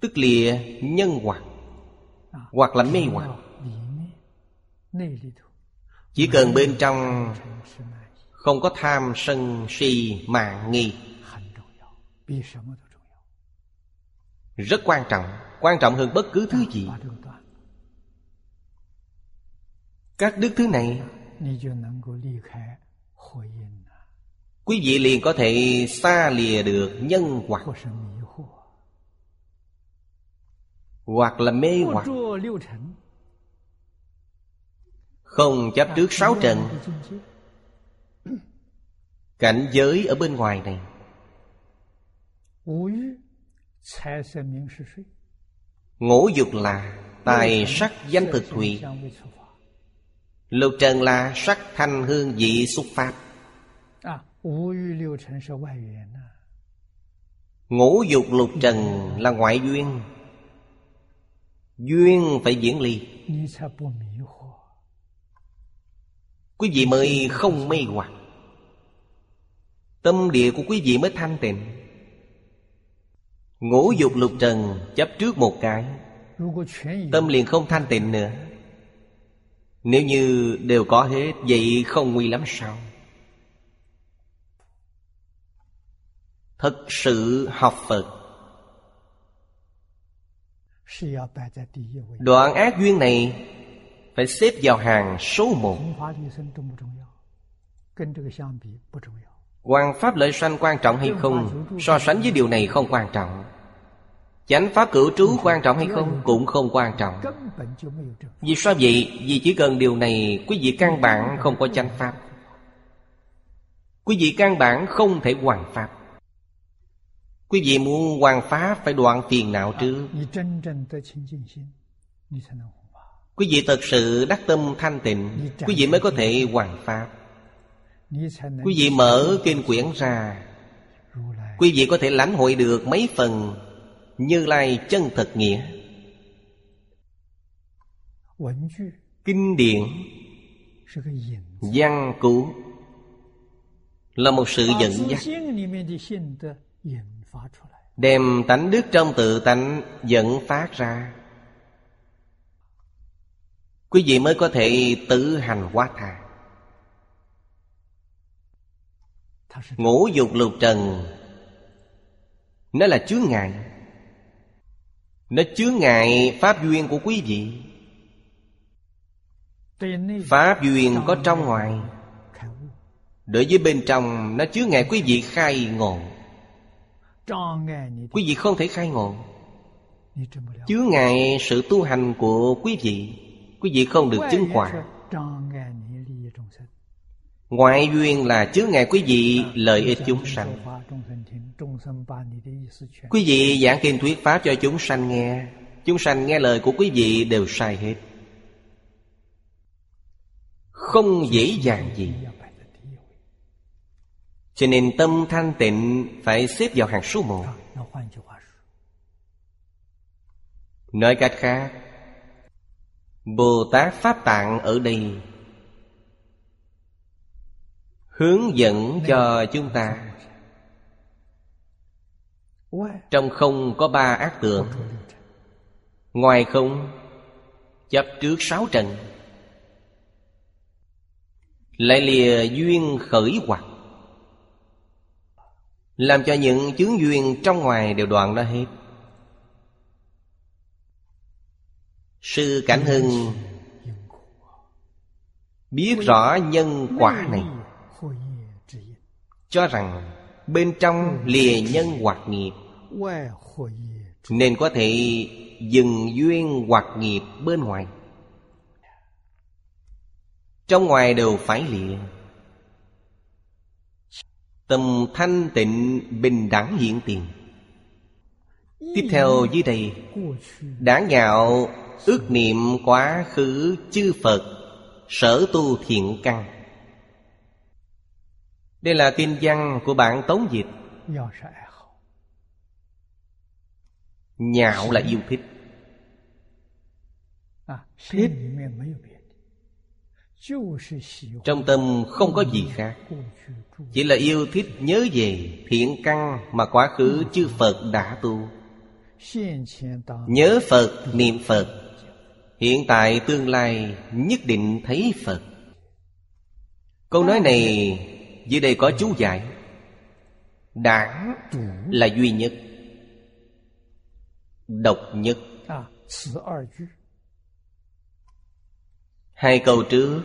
Tức lìa nhân hoặc à, Hoặc là mê hoặc. Chỉ cần bên trong Không có tham sân si mạng nghi. Rất quan trọng. Quan trọng hơn bất cứ thứ gì. Các đức thứ này Quý vị liền có thể xa lìa được nhân quả. Hoặc là mê hoặc. Không chấp trước sáu trận Cảnh giới ở bên ngoài này. Ngũ dục là tài sắc danh thực thủy Lục trần là sắc thanh hương vị xuất pháp. Ngũ dục lục trần là ngoại duyên. Duyên phải diễn ly. Quý vị mới không mê hoặc. Tâm địa của quý vị mới thanh tịnh. Ngũ dục lục trần chấp trước một cái, Tâm liền không thanh tịnh nữa. Nếu như đều có hết, Vậy không nguy lắm sao? Thật sự học Phật. Đoạn ác duyên này phải xếp vào hàng số một. Quan pháp lợi sanh quan trọng hay không, so sánh với điều này không quan trọng. Chánh pháp cửu trú quan trọng hay không cũng không quan trọng. Vì sao vậy? Vì chỉ cần điều này, quý vị căn bản không có chánh pháp. Quý vị căn bản không thể hoàn pháp. Quý vị muốn hoàn pháp phải đoạn tiền não trước. Quý vị thật sự đắc tâm thanh tịnh Quý vị mới có thể hoàn pháp. Quý vị mở kinh quyển ra Quý vị có thể lãnh hội được mấy phần Như Lai chân thật nghĩa. Kinh điển Văn cũ Là một sự dẫn dắt. Đem tánh đức trong tự tánh dẫn phát ra quý vị mới có thể tự hành quá tha. Ngũ dục lục trần, nó là chướng ngại. Nó chướng ngại pháp duyên của quý vị. Pháp duyên có trong ngoài. Đối với bên trong, nó chứa ngại quý vị khai ngộ. Quý vị không thể khai ngộ. Chứa ngại sự tu hành của quý vị. Quý vị không được chứng quả Ngoại duyên là chứa ngại quý vị lợi ích chúng sanh. Quý vị giảng kinh thuyết pháp cho chúng sanh nghe. Chúng sanh nghe lời của quý vị đều sai hết. Không dễ dàng gì. Cho nên tâm thanh tịnh phải xếp vào hàng số một. Nói cách khác Bồ Tát Pháp Tạng ở đây. Hướng dẫn cho chúng ta. Trong không có ba ác tượng Ngoài không, Chấp trước sáu trần Lại lìa duyên khởi hoặc. Làm cho những chướng duyên trong ngoài đều đoạn ra hết. sư cảnh hưng biết rõ nhân quả này, cho rằng bên trong lìa nhân hoạt nghiệp, nên có thể dừng duyên hoạt nghiệp bên ngoài. Trong ngoài đều phải lìa. Tâm thanh tịnh, bình đẳng hiện tiền. Tiếp theo dưới đây, đã nhạo ước niệm quá khứ chư Phật Sở tu thiện căn. Đây là tin văn của bạn Tống Dịch. Nhạo là yêu thích. Thích Trong tâm không có gì khác. Chỉ là yêu thích nhớ về thiện căn Mà quá khứ chư Phật đã tu. Nhớ Phật, niệm Phật hiện tại tương lai nhất định thấy phật. Câu nói này dưới đây có chú giải. Đảng là duy nhất độc nhất. Hai câu trước.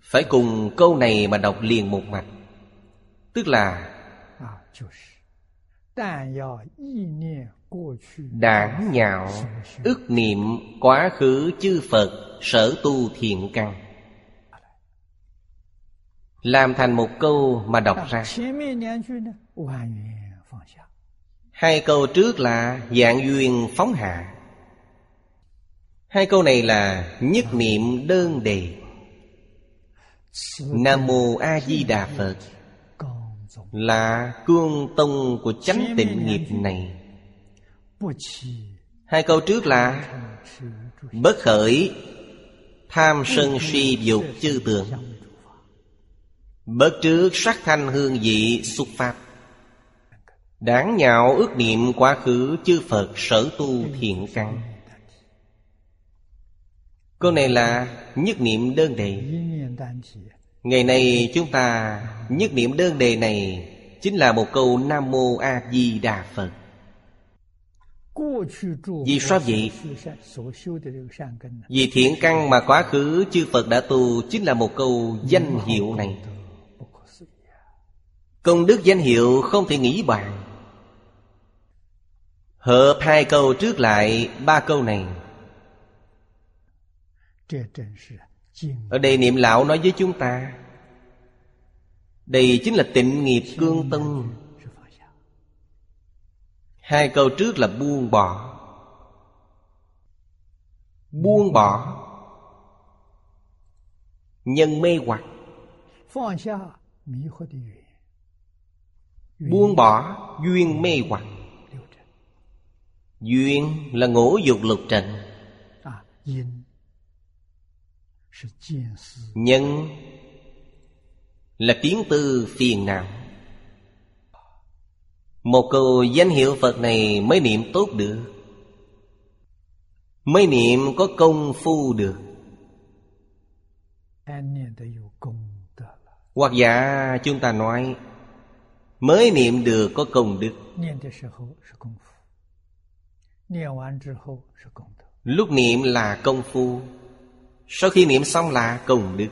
Phải cùng câu này mà đọc liền một mạch. Tức là đảng nhạo ức niệm quá khứ chư phật sở tu thiện căn. Làm thành một câu mà đọc ra. Hai câu trước là dạng duyên phóng hạ. Hai câu này là nhất niệm đơn đề. Nam mô a di đà phật. Là cương tông của chánh tịnh nghiệp này. Hai câu trước là, Bất khởi, Tham sân si dục chư tưởng Bất trước sắc thanh hương vị xuất pháp Đáng nhạo ước niệm quá khứ chư Phật sở tu thiện căn. Câu này là nhất niệm đơn đề. Ngày nay chúng ta, nhất niệm đơn đề này Chính là một câu Nam Mô A Di Đà Phật. Vì sao vậy? Vì thiện căn mà quá khứ chư Phật đã tu Chính là một câu danh hiệu này. À? Công đức danh hiệu không thể nghĩ bàn. Hợp hai câu trước lại ba câu này. Ở đây niệm lão nói với chúng ta Đây chính là tịnh nghiệp cương tân hai câu trước là buông bỏ. Buông bỏ. Nhân mê hoặc. Buông bỏ duyên mê hoặc. Duyên là ngũ dục lục trần. Nhân là tiếng tư phiền não. Một câu danh hiệu Phật này mới niệm tốt được. Mới niệm có công phu được. Hoặc giả chúng ta nói, Mới niệm được có công đức. Lúc niệm là công phu, Sau khi niệm xong là công đức.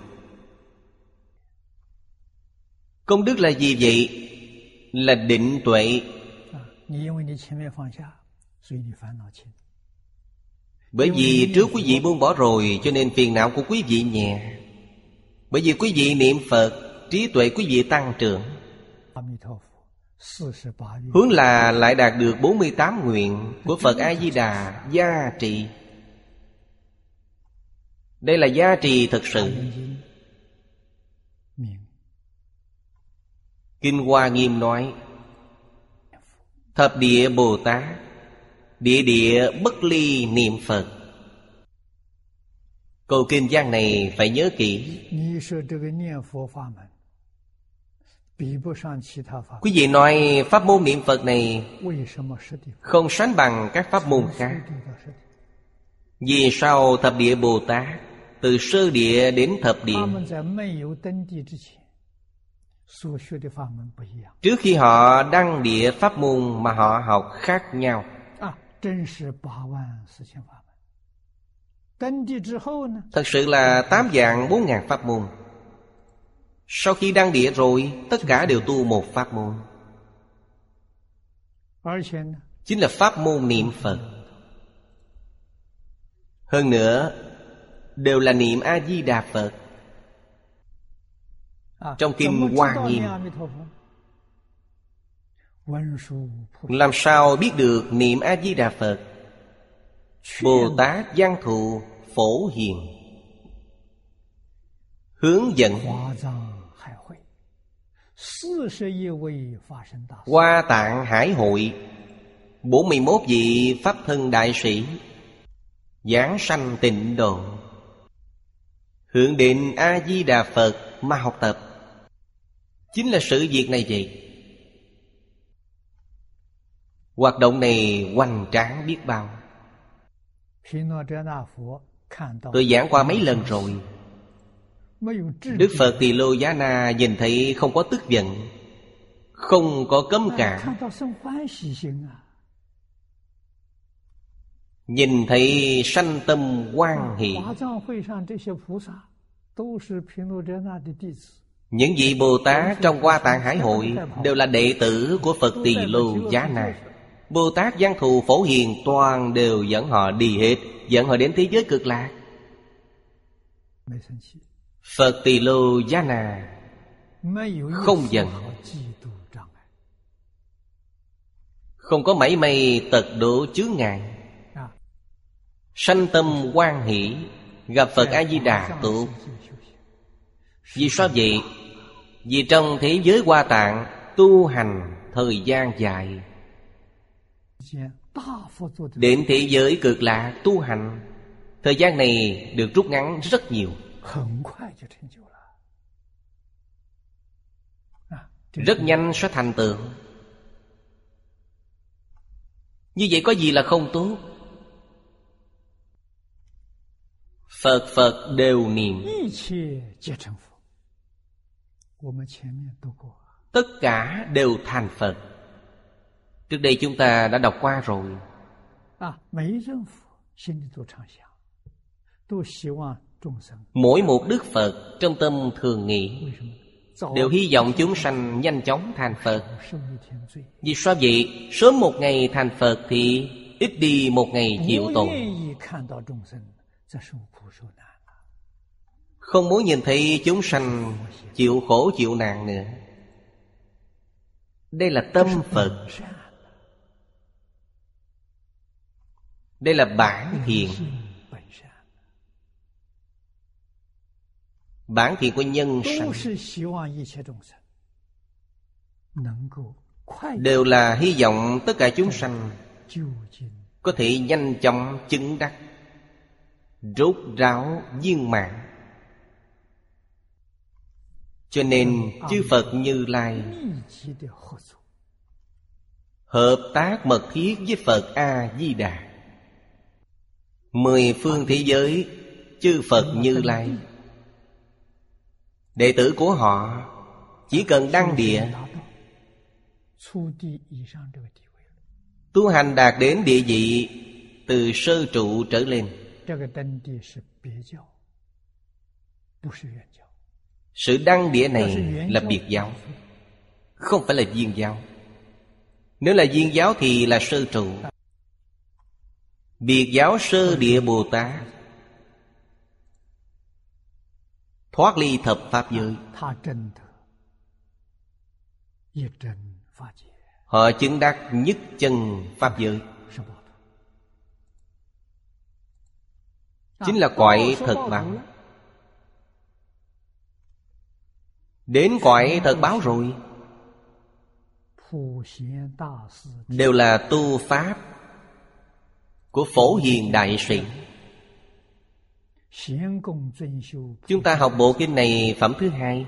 Công đức là gì vậy? là định tuệ. bởi vì trước quý vị buông bỏ rồi cho nên phiền não của quý vị nhẹ. Bởi vì quý vị niệm phật trí tuệ quý vị tăng trưởng. Hướng là lại đạt được 48 nguyện của Phật A-di-đà gia trị Đây là gia trì thực sự. Kinh Hoa Nghiêm nói, Thập địa Bồ Tát, Địa địa bất ly niệm Phật. Câu kinh giang này phải nhớ kỹ. Quý vị nói pháp môn niệm Phật này Không sánh bằng các pháp môn khác. Vì sao thập địa Bồ Tát Từ sơ địa đến thập địa? Trước khi họ đăng địa pháp môn mà họ học khác nhau. Thật sự là tám dạng bốn ngàn pháp môn. Sau khi đăng địa rồi Tất cả đều tu một pháp môn. Chính là pháp môn niệm Phật. Hơn nữa Đều là niệm A-di-đà Phật trong kim hoa nghiêm？làm sao biết được niệm a di đà phật bồ tát giang thụ phổ hiền. Hướng dẫn. Qua tạng hải hội. 41 vị Pháp thân đại sĩ. Giáng sanh tịnh độ. Hướng Định A-di-đà Phật mà học tập. Chính là sự việc này vậy. Hoạt động này hoành tráng biết bao. Tôi giảng qua mấy lần rồi. Đức Phật Tỳ Lô Giá Na nhìn thấy không có tức giận, Không có cấm cả Nhìn thấy sanh tâm quan hệ những vị Bồ Tát trong Hoa Tạng Hải Hội đều là đệ tử của Phật Tỳ Lô Giá Na. Bồ Tát Giang Thù Phổ Hiền toàn đều dẫn họ đi hết, dẫn họ đến thế giới cực lạc. Phật Tỳ Lô Giá Na không giận. Không có mảy may tật độ chướng ngại. À. Sanh tâm quan hỷ gặp phật a di đà tu. Vì sao vậy? Vì trong thế giới hoa tạng, tu hành thời gian dài. Đến thế giới cực lạc tu hành, thời gian này được rút ngắn rất nhiều. Rất nhanh sẽ thành tựu. Như vậy có gì là không tốt? Phật Phật đều niệm. Tất cả đều thành Phật. Trước đây chúng ta đã đọc qua rồi. Mỗi một Đức Phật trong tâm thường nghĩ. Đều hy vọng chúng sanh nhanh chóng thành Phật. Vì sao vậy? Sớm một ngày thành Phật thì ít đi một ngày chịu tội không muốn nhìn thấy chúng sanh chịu khổ chịu nạn nữa. Đây là tâm Phật. Đây là bản thiện Bản thiện của nhân sanh Đều là hy vọng tất cả chúng sanh Có thể nhanh chóng chứng đắc rốt ráo viên mãn. Cho nên chư phật như lai hợp tác mật thiết với phật a di đà mười phương thế giới chư phật như lai. Đệ tử của họ chỉ cần đăng địa, tu hành đạt đến địa vị từ sơ trụ trở lên 这个登地是别教，不是原教。 Sự đăng địa 要是 này 原 là 教 biệt giáo Không phải là viên giáo Nếu là viên giáo thì là sơ trụ Biệt giáo sơ địa Bồ Tát Thoát ly thập Pháp giới 他真的一真法界 Họ chứng đắc nhất chân Pháp giới Chính là cõi thật báo Đến cõi thật báo rồi, Đều là tu Pháp Của phổ hiền đại sĩ. Chúng ta học bộ kinh này phẩm thứ hai.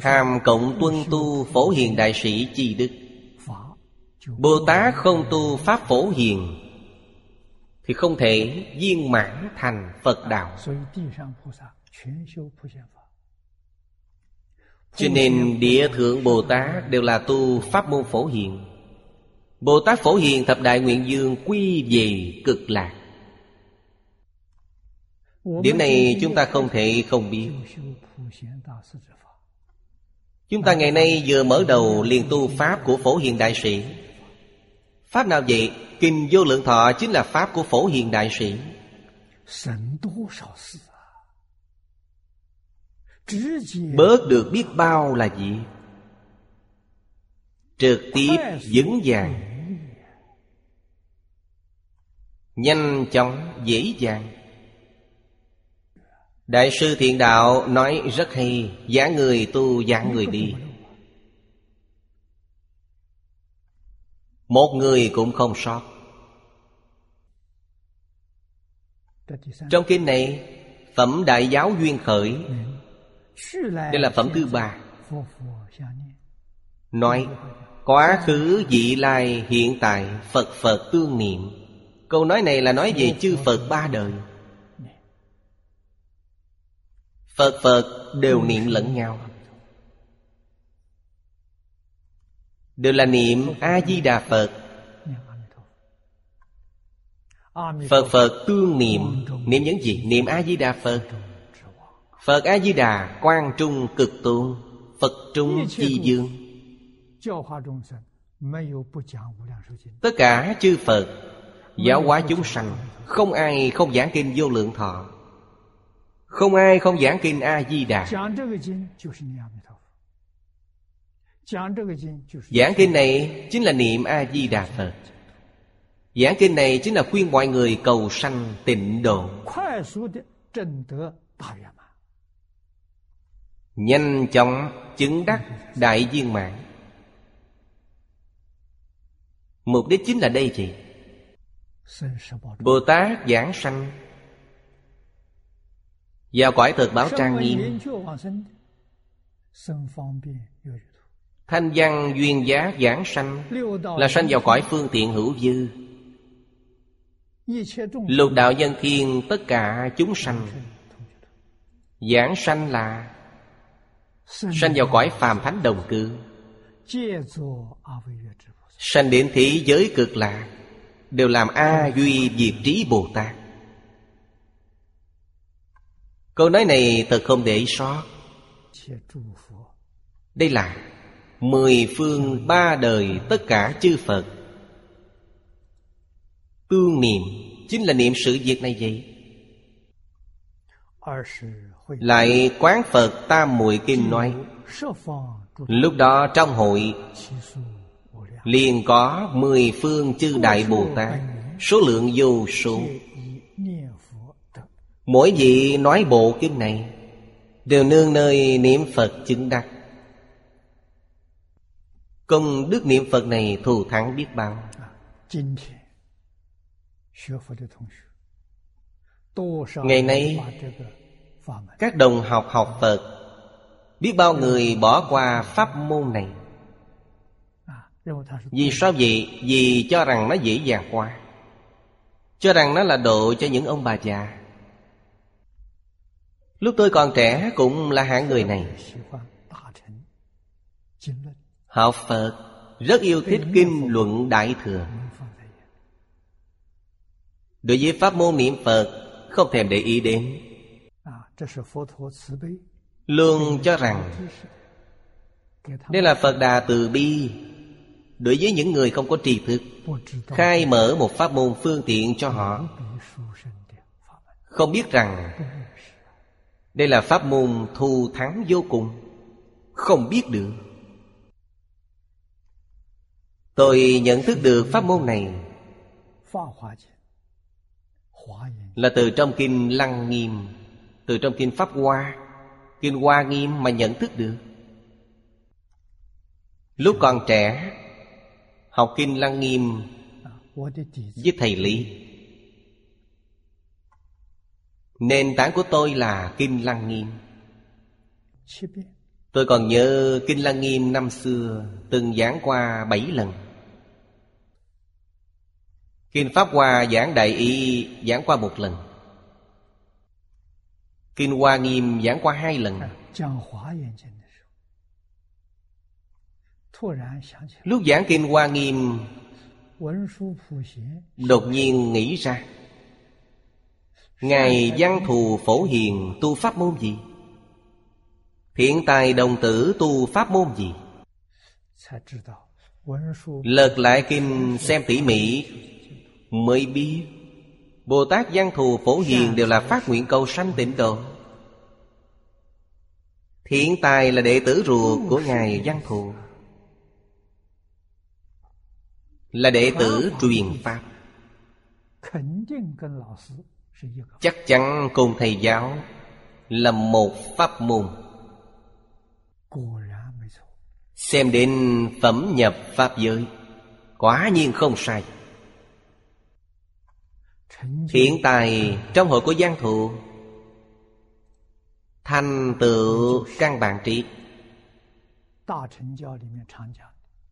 Hàm cộng tuân tu phổ hiền đại sĩ chi đức. Bồ Tát không tu Pháp phổ hiền thì không thể viên mãn thành Phật đạo. Cho nên địa thượng Bồ Tát đều là tu pháp môn phổ hiền. Bồ Tát phổ hiền thập đại nguyện dương quy về cực lạc. Điểm này chúng ta không thể không biết. Chúng ta ngày nay vừa mở đầu liền tu pháp của phổ hiền đại sĩ Pháp nào vậy? Kinh Vô Lượng Thọ chính là Pháp của Phổ Hiền Đại Sĩ. Bớt được biết bao là gì? Trực tiếp vững vàng. Nhanh chóng dễ dàng. Đại sư thiện đạo nói rất hay Giả người tu giả người đi. Một người cũng không sót. Trong kinh này, Phẩm Đại Giáo Duyên Khởi. Đây là phẩm thứ ba. Nói, Quá khứ dị lai, hiện tại Phật Phật tương niệm. Câu nói này là nói về chư Phật ba đời. Phật Phật đều niệm lẫn nhau. đều là niệm a di đà phật. Phật phật tương niệm. Niệm những gì? Niệm a di đà phật. Phật a di đà quang trung cực tuôn phật trung chi dương. Tất cả chư phật, giáo hóa chúng sanh, không ai không giảng kinh vô lượng thọ. Không ai không giảng kinh a di đà. Giảng kinh này chính là niệm A-di-đà Phật. Giảng kinh này chính là khuyên mọi người cầu sanh tịnh độ. Nhanh chóng chứng đắc đại viên mạng Mục đích chính là đây chị. Bồ Tát giảng sanh. Vào cõi thực báo trang nghiêm. Thanh văn duyên giá giảng sanh Là sanh vào cõi phương tiện hữu dư. Lục đạo nhân thiên tất cả chúng sanh. Giảng sanh là Sanh vào cõi phàm thánh đồng cư. Sanh đến thế giới cực lạc Đều làm A Duy Diệt Trí Bồ Tát. Câu nói này thật không để sót. Đây là Mười phương ba đời tất cả chư Phật. Tương niệm Chính là niệm sự việc này vậy? Lại quán Phật Tam Muội Kinh nói, Lúc đó trong hội liền có mười phương chư đại Bồ Tát, Số lượng vô số. Mỗi vị nói bộ kinh này Đều nương nơi niệm Phật chứng đắc. Công đức niệm Phật này thù thắng biết bao. Ngày nay, Các đồng học học Phật Biết bao người bỏ qua pháp môn này. Vì sao vậy? Vì cho rằng nó dễ dàng qua Cho rằng nó là độ cho những ông bà già. Lúc tôi còn trẻ cũng là hạng người này. Học Phật rất yêu thích Kinh Luận Đại Thừa. Đối với Pháp môn niệm Phật, không thèm để ý đến. Luôn cho rằng Đây là Phật Đà Từ Bi. Đối với những người không có tri thức, Khai mở một pháp môn phương tiện cho họ, Không biết rằng Đây là pháp môn thù thắng vô cùng. Không biết được. Tôi nhận thức được pháp môn này. Là từ trong kinh Lăng Nghiêm, Từ trong kinh Pháp Hoa. Kinh Hoa Nghiêm mà nhận thức được. Lúc còn trẻ, Học kinh Lăng Nghiêm Với thầy Lý. Nền tảng của tôi là Kinh Lăng Nghiêm. Tôi còn nhớ Kinh Lăng Nghiêm năm xưa, Từng giảng qua bảy lần. Kinh Pháp Hoa giảng Đại Y giảng qua một lần Kinh Hoa Nghiêm giảng qua hai lần Lúc giảng Kinh Hoa Nghiêm, Đột nhiên nghĩ ra, Ngài văn thù phổ hiền tu pháp môn gì? Thiện tài đồng tử tu pháp môn gì? Lật lại kinh xem tỉ mỉ mới biết. Bồ Tát Giang Thù Phổ Hiền đều là phát nguyện cầu sanh tịnh độ. Thiện Tài là đệ tử ruột của Ngài Giang Thù. Là đệ tử truyền Pháp. Chắc chắn cùng thầy giáo Là một pháp môn. Xem đến phẩm nhập pháp giới Quả nhiên không sai. Hiện tại, trong hội của Giang Thụ Thành tựu căn bản trí.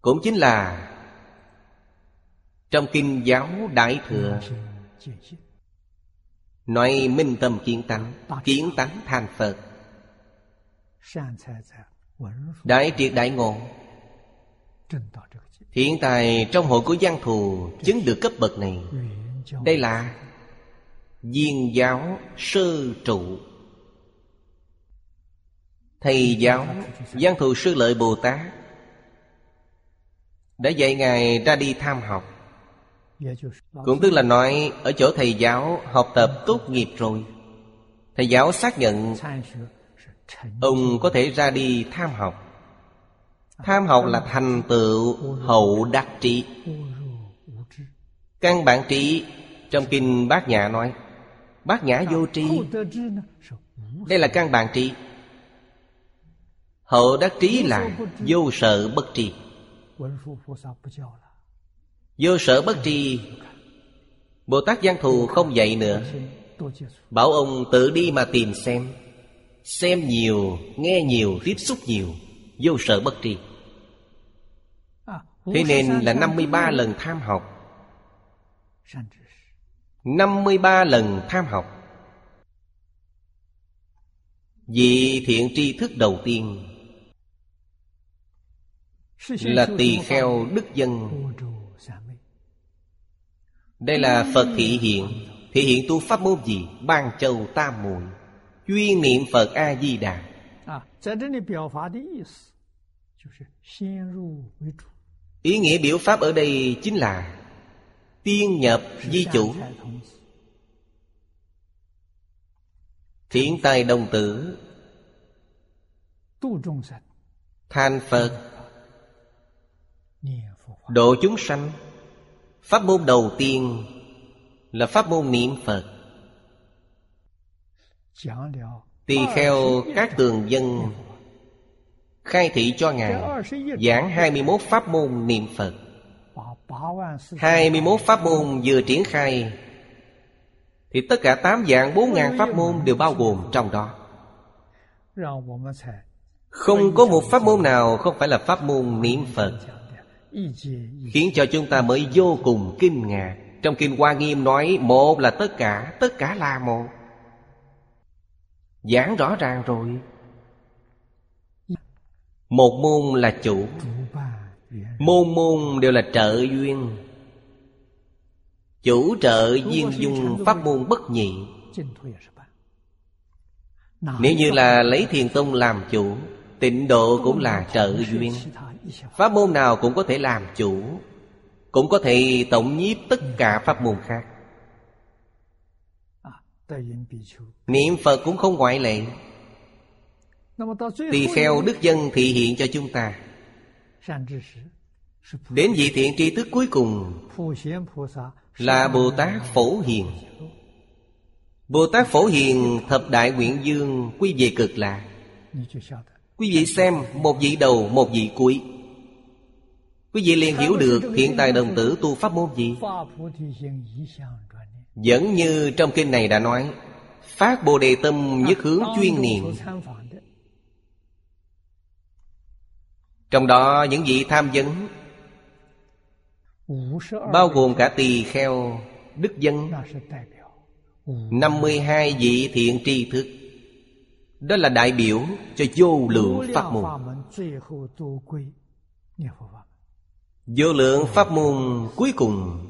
Cũng chính là Trong Kinh Giáo Đại Thừa, Nói minh tâm kiến tánh Kiến tánh thành Phật. Đại triệt đại ngộ. Hiện tại trong hội của Giang Thù Chứng được cấp bậc này đây là viên giáo sơ trụ. Thầy giáo văn thù sư lợi bồ tát đã dạy ngài ra đi tham học. Cũng tức là nói ở chỗ thầy giáo học tập tốt nghiệp rồi thầy giáo xác nhận ông có thể ra đi tham học. Tham học là thành tựu hậu đặc trị Căn bản trí trong kinh Bát Nhã nói Bát Nhã vô tri. Đây là căn bản trí Hậu đắc trí là vô sợ bất tri. Vô sở bất tri Bồ Tát Giang Thù không dạy nữa. Bảo ông tự đi mà tìm xem. Xem nhiều, nghe nhiều, tiếp xúc nhiều. Vô sở bất tri. Thế nên là 53 lần tham học. 53 lần tham học. Vị thiện tri thức đầu tiên Là tỳ kheo đức dân. Đây là Phật thị hiện. Thị hiện tu pháp môn gì? Ban châu tam muội Chuyên niệm Phật A-di-đà Ý nghĩa biểu pháp ở đây chính là Tiên nhập di chủ. Thiện tài đồng tử. Thành Phật. Độ chúng sanh. Pháp môn đầu tiên Là pháp môn niệm Phật. Tỳ kheo các tường dân Khai thị cho Ngài Giảng 21 pháp môn niệm Phật. 21 pháp môn vừa triển khai Thì tất cả 8 dạng 4 ngàn pháp môn đều bao gồm trong đó. Không có một pháp môn nào không phải là pháp môn niệm Phật Khiến cho chúng ta mới vô cùng kinh ngạc. Trong Kinh Hoa Nghiêm nói Một là tất cả, tất cả là một. Giảng rõ ràng rồi. Một môn là chủ. Môn môn đều là trợ duyên. Chủ trợ duyên dung pháp môn bất nhị. Nếu như là lấy thiền tông làm chủ, Tịnh độ cũng là trợ duyên. Pháp môn nào cũng có thể làm chủ, Cũng có thể tổng nhiếp tất cả pháp môn khác. Niệm Phật cũng không ngoại lệ. Tỳ kheo đức dân thị hiện cho chúng ta. Đến vị thiện tri thức cuối cùng Là Bồ Tát Phổ Hiền. Bồ Tát Phổ Hiền thập đại nguyện dương Quy về cực lạc. Quý vị xem một vị đầu một vị cuối. Quý vị liền hiểu được hiện tại đồng tử tu pháp môn gì. Vẫn như trong kinh này đã nói Phát Bồ Đề Tâm nhất hướng chuyên niệm Trong đó những vị tham vấn Bao gồm cả tỳ kheo, Đức dân. 52 vị thiện tri thức. Đó là đại biểu cho vô lượng pháp môn. Vô lượng pháp môn cuối cùng.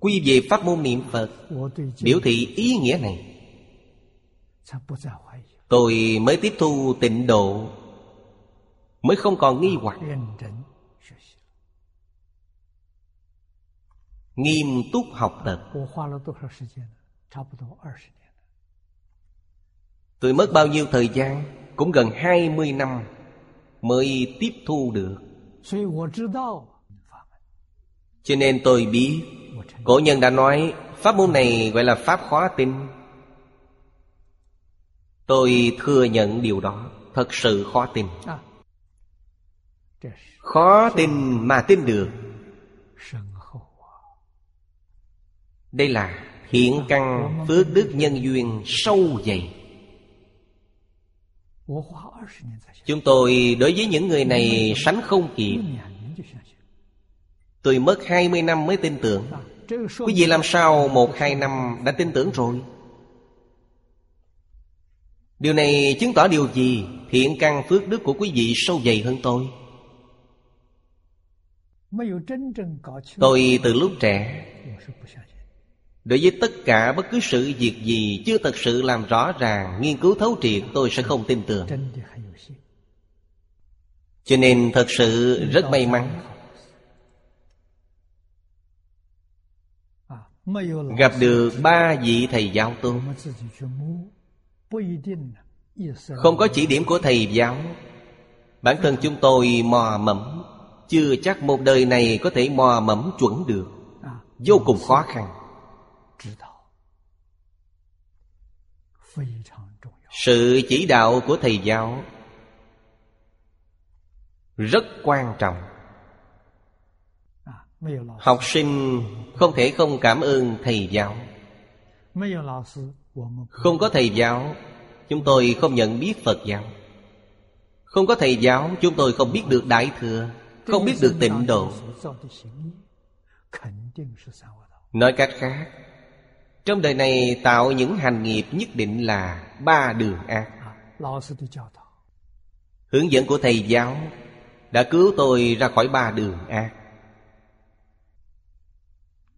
Quy về pháp môn niệm Phật, Biểu thị ý nghĩa này. Tôi mới tiếp thu tịnh độ. Mới không còn nghi hoặc. Nghiêm túc học tập. Tôi mất bao nhiêu thời gian? Cũng gần 20 năm Mới tiếp thu được. Cho nên tôi biết Cổ nhân đã nói Pháp môn này gọi là Pháp khó tin. Tôi thừa nhận điều đó. Thật sự khó tin Khó tin mà tin được. Đây là hiện căn phước đức nhân duyên sâu dày. Chúng tôi đối với những người này sánh không kịp. Tôi mất 20 năm mới tin tưởng. Quý vị làm sao một hai năm đã tin tưởng rồi? Điều này chứng tỏ điều gì Thiện căn phước đức của quý vị sâu dày hơn tôi? Tôi từ lúc trẻ Đối với tất cả bất cứ sự việc gì Chưa thật sự làm rõ ràng Nghiên cứu thấu triệt tôi sẽ không tin tưởng. Cho nên thật sự rất may mắn. Gặp được ba vị thầy giáo tôi Không có chỉ điểm của thầy giáo. Bản thân chúng tôi mò mẫm chưa chắc một đời này có thể mò mẫm chuẩn được. Vô cùng khó khăn. Sự chỉ đạo của thầy giáo rất quan trọng. Học sinh không thể không cảm ơn thầy giáo. Không có thầy giáo chúng tôi không nhận biết phật giáo. Không có thầy giáo chúng tôi không biết được đại thừa. Không biết được tịnh độ. Nói cách khác, Trong đời này tạo những hành nghiệp nhất định là Ba đường ác. Hướng dẫn của thầy giáo Đã cứu tôi ra khỏi ba đường ác.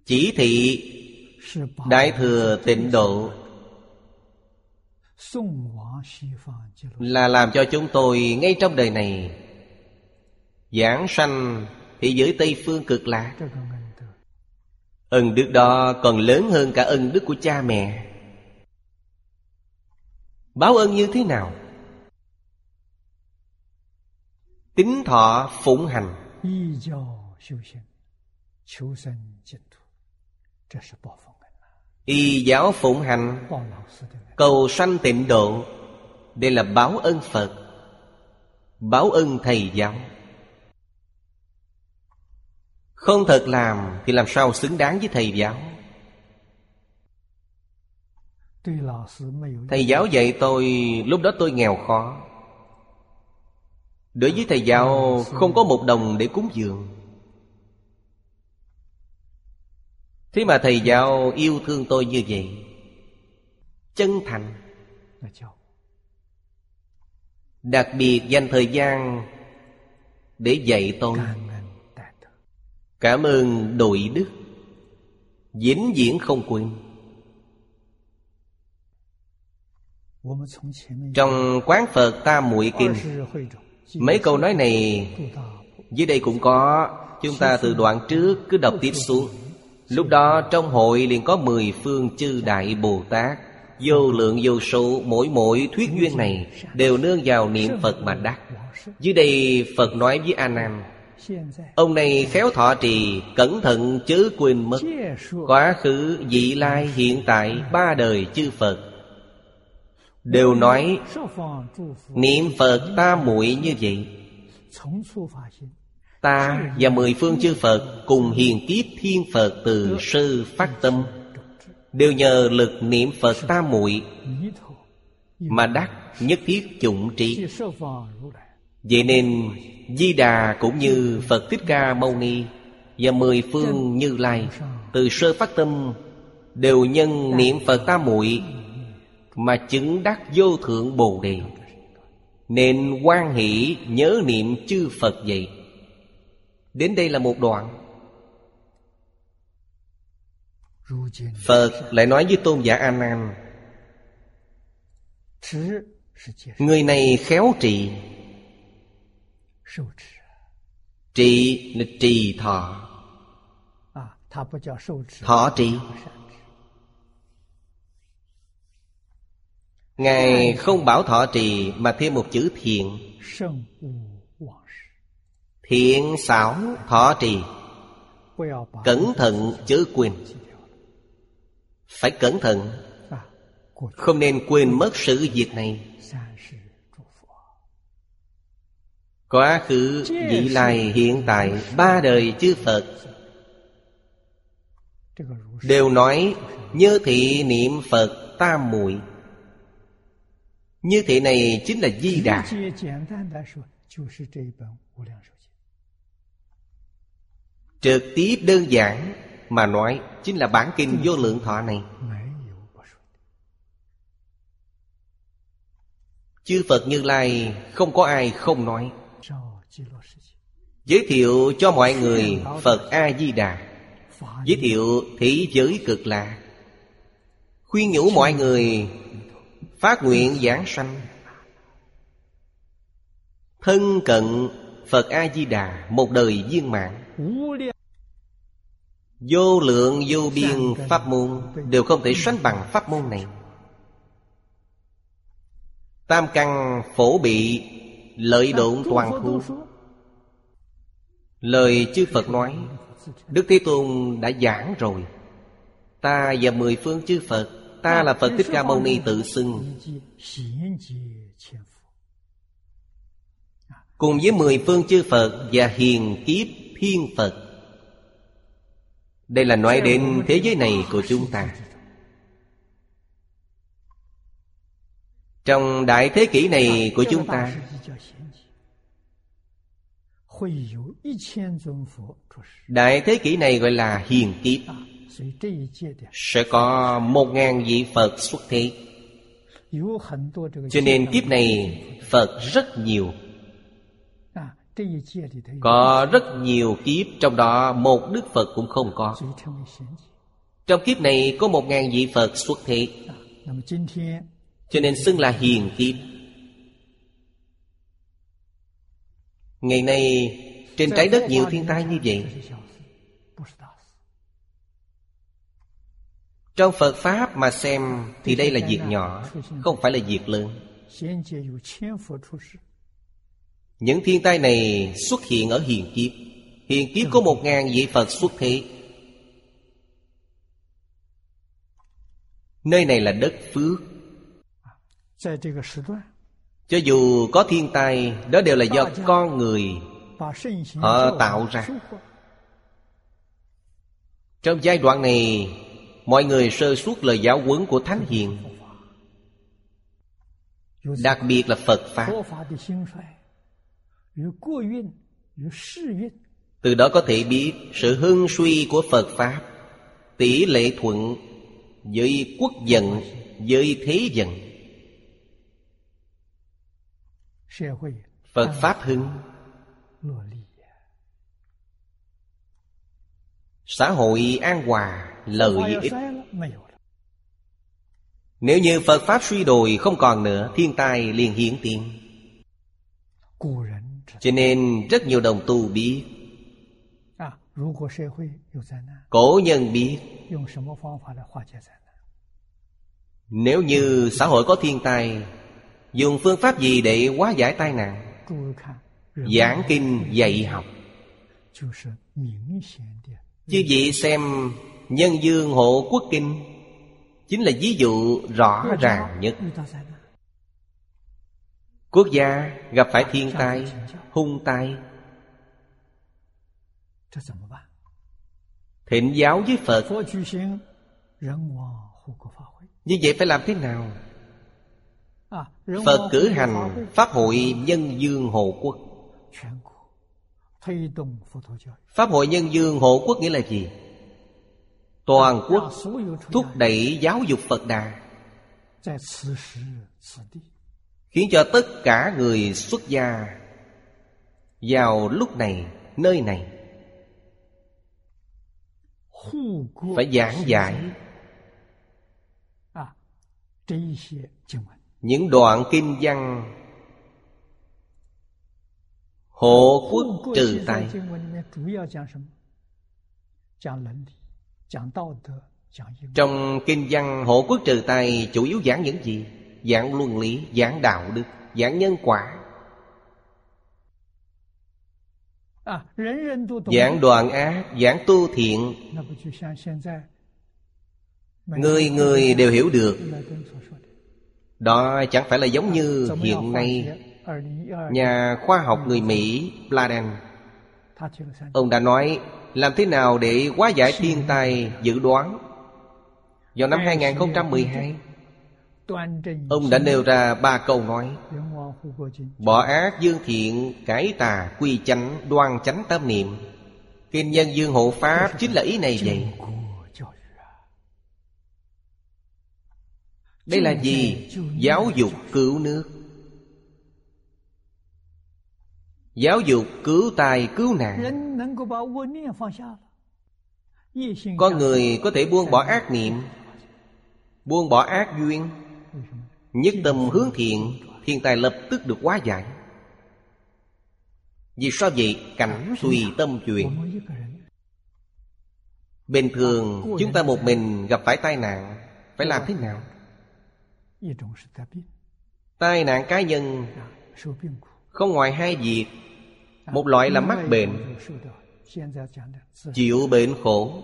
Chỉ thị Đại thừa tịnh độ Là làm cho chúng tôi ngay trong đời này Giảng sanh thì giới Tây Phương cực lạc. Ân đức đó còn lớn hơn cả ân đức của cha mẹ. Báo ơn như thế nào? Tính thọ phụng hành. Y giáo phụng hành, Cầu sanh tịnh độ. Đây là báo ơn Phật, Báo ơn Thầy giáo. Không thật làm thì làm sao xứng đáng với thầy giáo? Thầy giáo dạy tôi, lúc đó tôi nghèo khó. Đối với thầy giáo, không có một đồng để cúng dường. Thế mà thầy giáo yêu thương tôi như vậy, Chân thành. Đặc biệt dành thời gian để dạy tôi. Cảm ơn đội đức. Dính diễn không quên. Trong quán Phật ta Muội Kinh Mấy câu nói này, Dưới đây cũng có, Chúng ta từ đoạn trước cứ đọc tiếp xuống. Lúc đó trong hội liền có mười phương chư đại Bồ Tát. Vô lượng vô số, mỗi mỗi thuyết duyên này Đều nương vào niệm Phật mà đắc. Dưới đây Phật nói với A Nam Ông này khéo thọ trì Cẩn thận chớ quên mất. Quá khứ, vị lai, hiện tại Ba đời chư Phật. Đều nói Niệm Phật ta muội như vậy. Ta và mười phương chư Phật Cùng hiền kiếp thiên Phật Từ sư phát tâm. Đều nhờ lực niệm Phật ta muội Mà đắc nhất thiết chủng trí Vậy nên Di Đà cũng như Phật Thích Ca Mâu Ni Và mười phương Như Lai Từ sơ phát tâm Đều nhân niệm Phật ta muội Mà chứng đắc vô thượng Bồ Đề. Nên quan hỷ nhớ niệm chư Phật vậy. Đến đây là một đoạn. Phật lại nói với tôn giả A Nan, Người này khéo trị Trì là trì thọ. Thọ trì. Ngài không bảo thọ trì mà thêm một chữ thiện. Thiện xảo thọ trì. Cẩn thận chữ quyền Phải cẩn thận. Không nên quên mất sự việc này. Quá khứ, vị lai, hiện tại Ba đời chư Phật. Đều nói Như thị niệm Phật tam muội. Như thị này chính là Di Đà. Trực tiếp đơn giản mà nói Chính là bản kinh vô lượng thọ này. Chư Phật Như Lai không có ai không nói. Giới thiệu cho mọi người Phật A-di-đà. Giới thiệu thế giới cực lạ. Khuyên nhủ mọi người Phát nguyện giảng sanh. Thân cận Phật A-di-đà Một đời viên mạng Vô lượng vô biên pháp môn Đều không thể sánh bằng pháp môn này. Tam căn phổ bị Lợi độn toàn thu. Lời chư Phật nói, Đức Thế Tôn đã giảng rồi. Ta và mười phương chư Phật, Ta là Phật Thích Ca Mâu Ni tự xưng. Cùng với mười phương chư Phật Và hiền kiếp thiên Phật. Đây là nói đến thế giới này của chúng ta. Trong đại thế kỷ này của chúng ta Đại thế kỷ này gọi là hiền kiếp. Sẽ có một ngàn vị Phật xuất thế. Cho nên kiếp này Phật rất nhiều. Có rất nhiều kiếp Trong đó một Đức Phật cũng không có. Trong kiếp này có một ngàn vị Phật xuất thế. Cho nên xưng là hiền kiếp Ngày nay, trên trái đất nhiều thiên tai như vậy. Trong Phật Pháp mà xem Thì đây là việc nhỏ, Không phải là việc lớn. Những thiên tai này xuất hiện ở hiền kiếp. Hiền kiếp có một ngàn vị Phật xuất thế. Nơi này là đất phước cho dù có thiên tai Đó đều là do con người Họ tạo ra. Trong giai đoạn này Mọi người sơ suốt lời giáo huấn của Thánh Hiền. Đặc biệt là Phật Pháp. Từ đó có thể biết sự hưng suy của Phật Pháp Tỷ lệ thuận với quốc dân, với thế dân Phật Pháp hưng. Xã hội an hòa lợi ích. Nếu như Phật Pháp suy đồi không còn nữa Thiên tai liền hiện tiền. Cho nên rất nhiều đồng tu biết. Cổ nhân biết. Nếu như xã hội có thiên tai Dùng phương pháp gì để hóa giải tai nạn? Giảng kinh dạy học. Chứ vị xem Nhân dương hộ quốc kinh, Chính là ví dụ rõ ràng nhất. Quốc gia gặp phải thiên tai, Hung tai. Thịnh giáo với Phật. Như vậy phải làm thế nào? Phật cử hành Pháp hội Nhân Dương Hộ Quốc. Pháp hội Nhân Dương Hộ Quốc nghĩa là gì? Toàn quốc thúc đẩy giáo dục Phật Đà. Khiến cho tất cả người xuất gia Vào lúc này, nơi này. Phải giảng giải những đoạn kinh văn hộ quốc trừ tai trong kinh văn hộ quốc trừ tai chủ yếu giảng những gì? Giảng luân lý, giảng đạo đức, giảng nhân quả. Giảng đoạn ác, giảng tu thiện. Người người đều hiểu được đó chẳng phải là giống như hiện nay Nhà khoa học người Mỹ Pladen Ông đã nói Làm thế nào để hóa giải thiên tai dự đoán? Vào năm 2012 Ông đã nêu ra ba câu nói. Bỏ ác dương thiện Cải tà quy chánh Đoan chánh tâm niệm. Kinh nhân dương hộ Pháp Chính là ý này vậy Đây là gì? Giáo dục cứu nước. Giáo dục cứu tài cứu nạn. Con người có thể buông bỏ ác niệm Buông bỏ ác duyên Nhất tâm hướng thiện Thiên tài lập tức được hóa giải. Vì sao vậy? Cảnh tùy tâm chuyện Bình thường chúng ta một mình gặp phải tai nạn Phải làm thế nào? tai nạn cá nhân không ngoài hai việc. Một loại là mắc bệnh chịu bệnh khổ.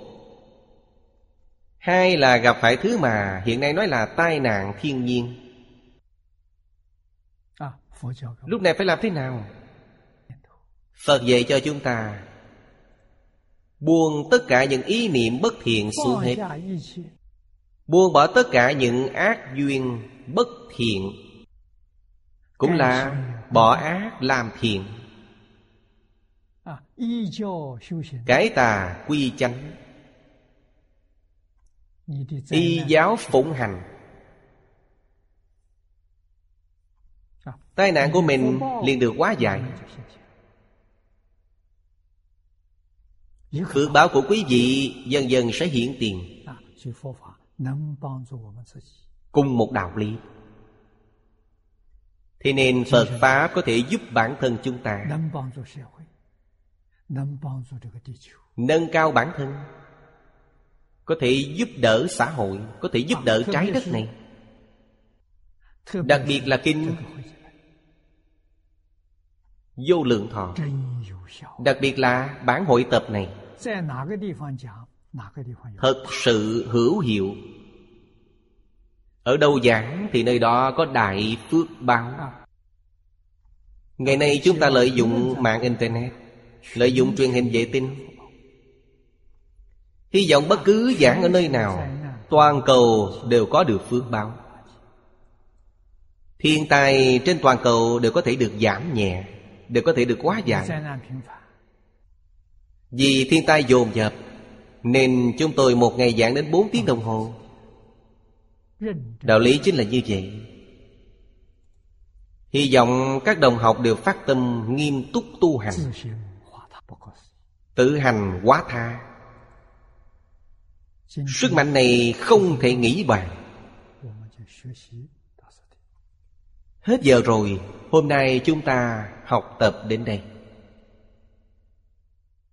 Hai là gặp phải thứ mà hiện nay nói là tai nạn thiên nhiên. Lúc này phải làm thế nào? Phật dạy cho chúng ta buông tất cả những ý niệm bất thiện xuống hết. Buông bỏ tất cả những ác duyên bất thiện. Cũng là bỏ ác làm thiện. Cái tà quy chánh. Y giáo phụng hành. Tai nạn của mình liền được quá giải. Phước báo của quý vị dần dần sẽ hiện tiền cùng một đạo lý. Thế nên phật pháp có thể giúp bản thân chúng ta nâng cao bản thân có thể giúp đỡ xã hội có thể giúp đỡ trái đất này. Đặc biệt là kinh vô lượng thọ. Đặc biệt là bản hội tập này thật sự hữu hiệu. Ở đâu giảng thì nơi đó có đại phước báo. Ngày nay chúng ta lợi dụng mạng internet, lợi dụng truyền hình vệ tinh. Hy vọng bất cứ giảng ở nơi nào, toàn cầu đều có được phước báo. Thiên tai trên toàn cầu đều có thể được giảm nhẹ, đều có thể được quá giải. vì thiên tai dồn dập nên chúng tôi một ngày giảng đến 4 tiếng đồng hồ. Đạo lý chính là như vậy. Hy vọng các đồng học đều phát tâm nghiêm túc tu hành. Tự hành quá tha. Sức mạnh này không thể nghĩ bàn. Hết giờ rồi, Hôm nay chúng ta học tập đến đây.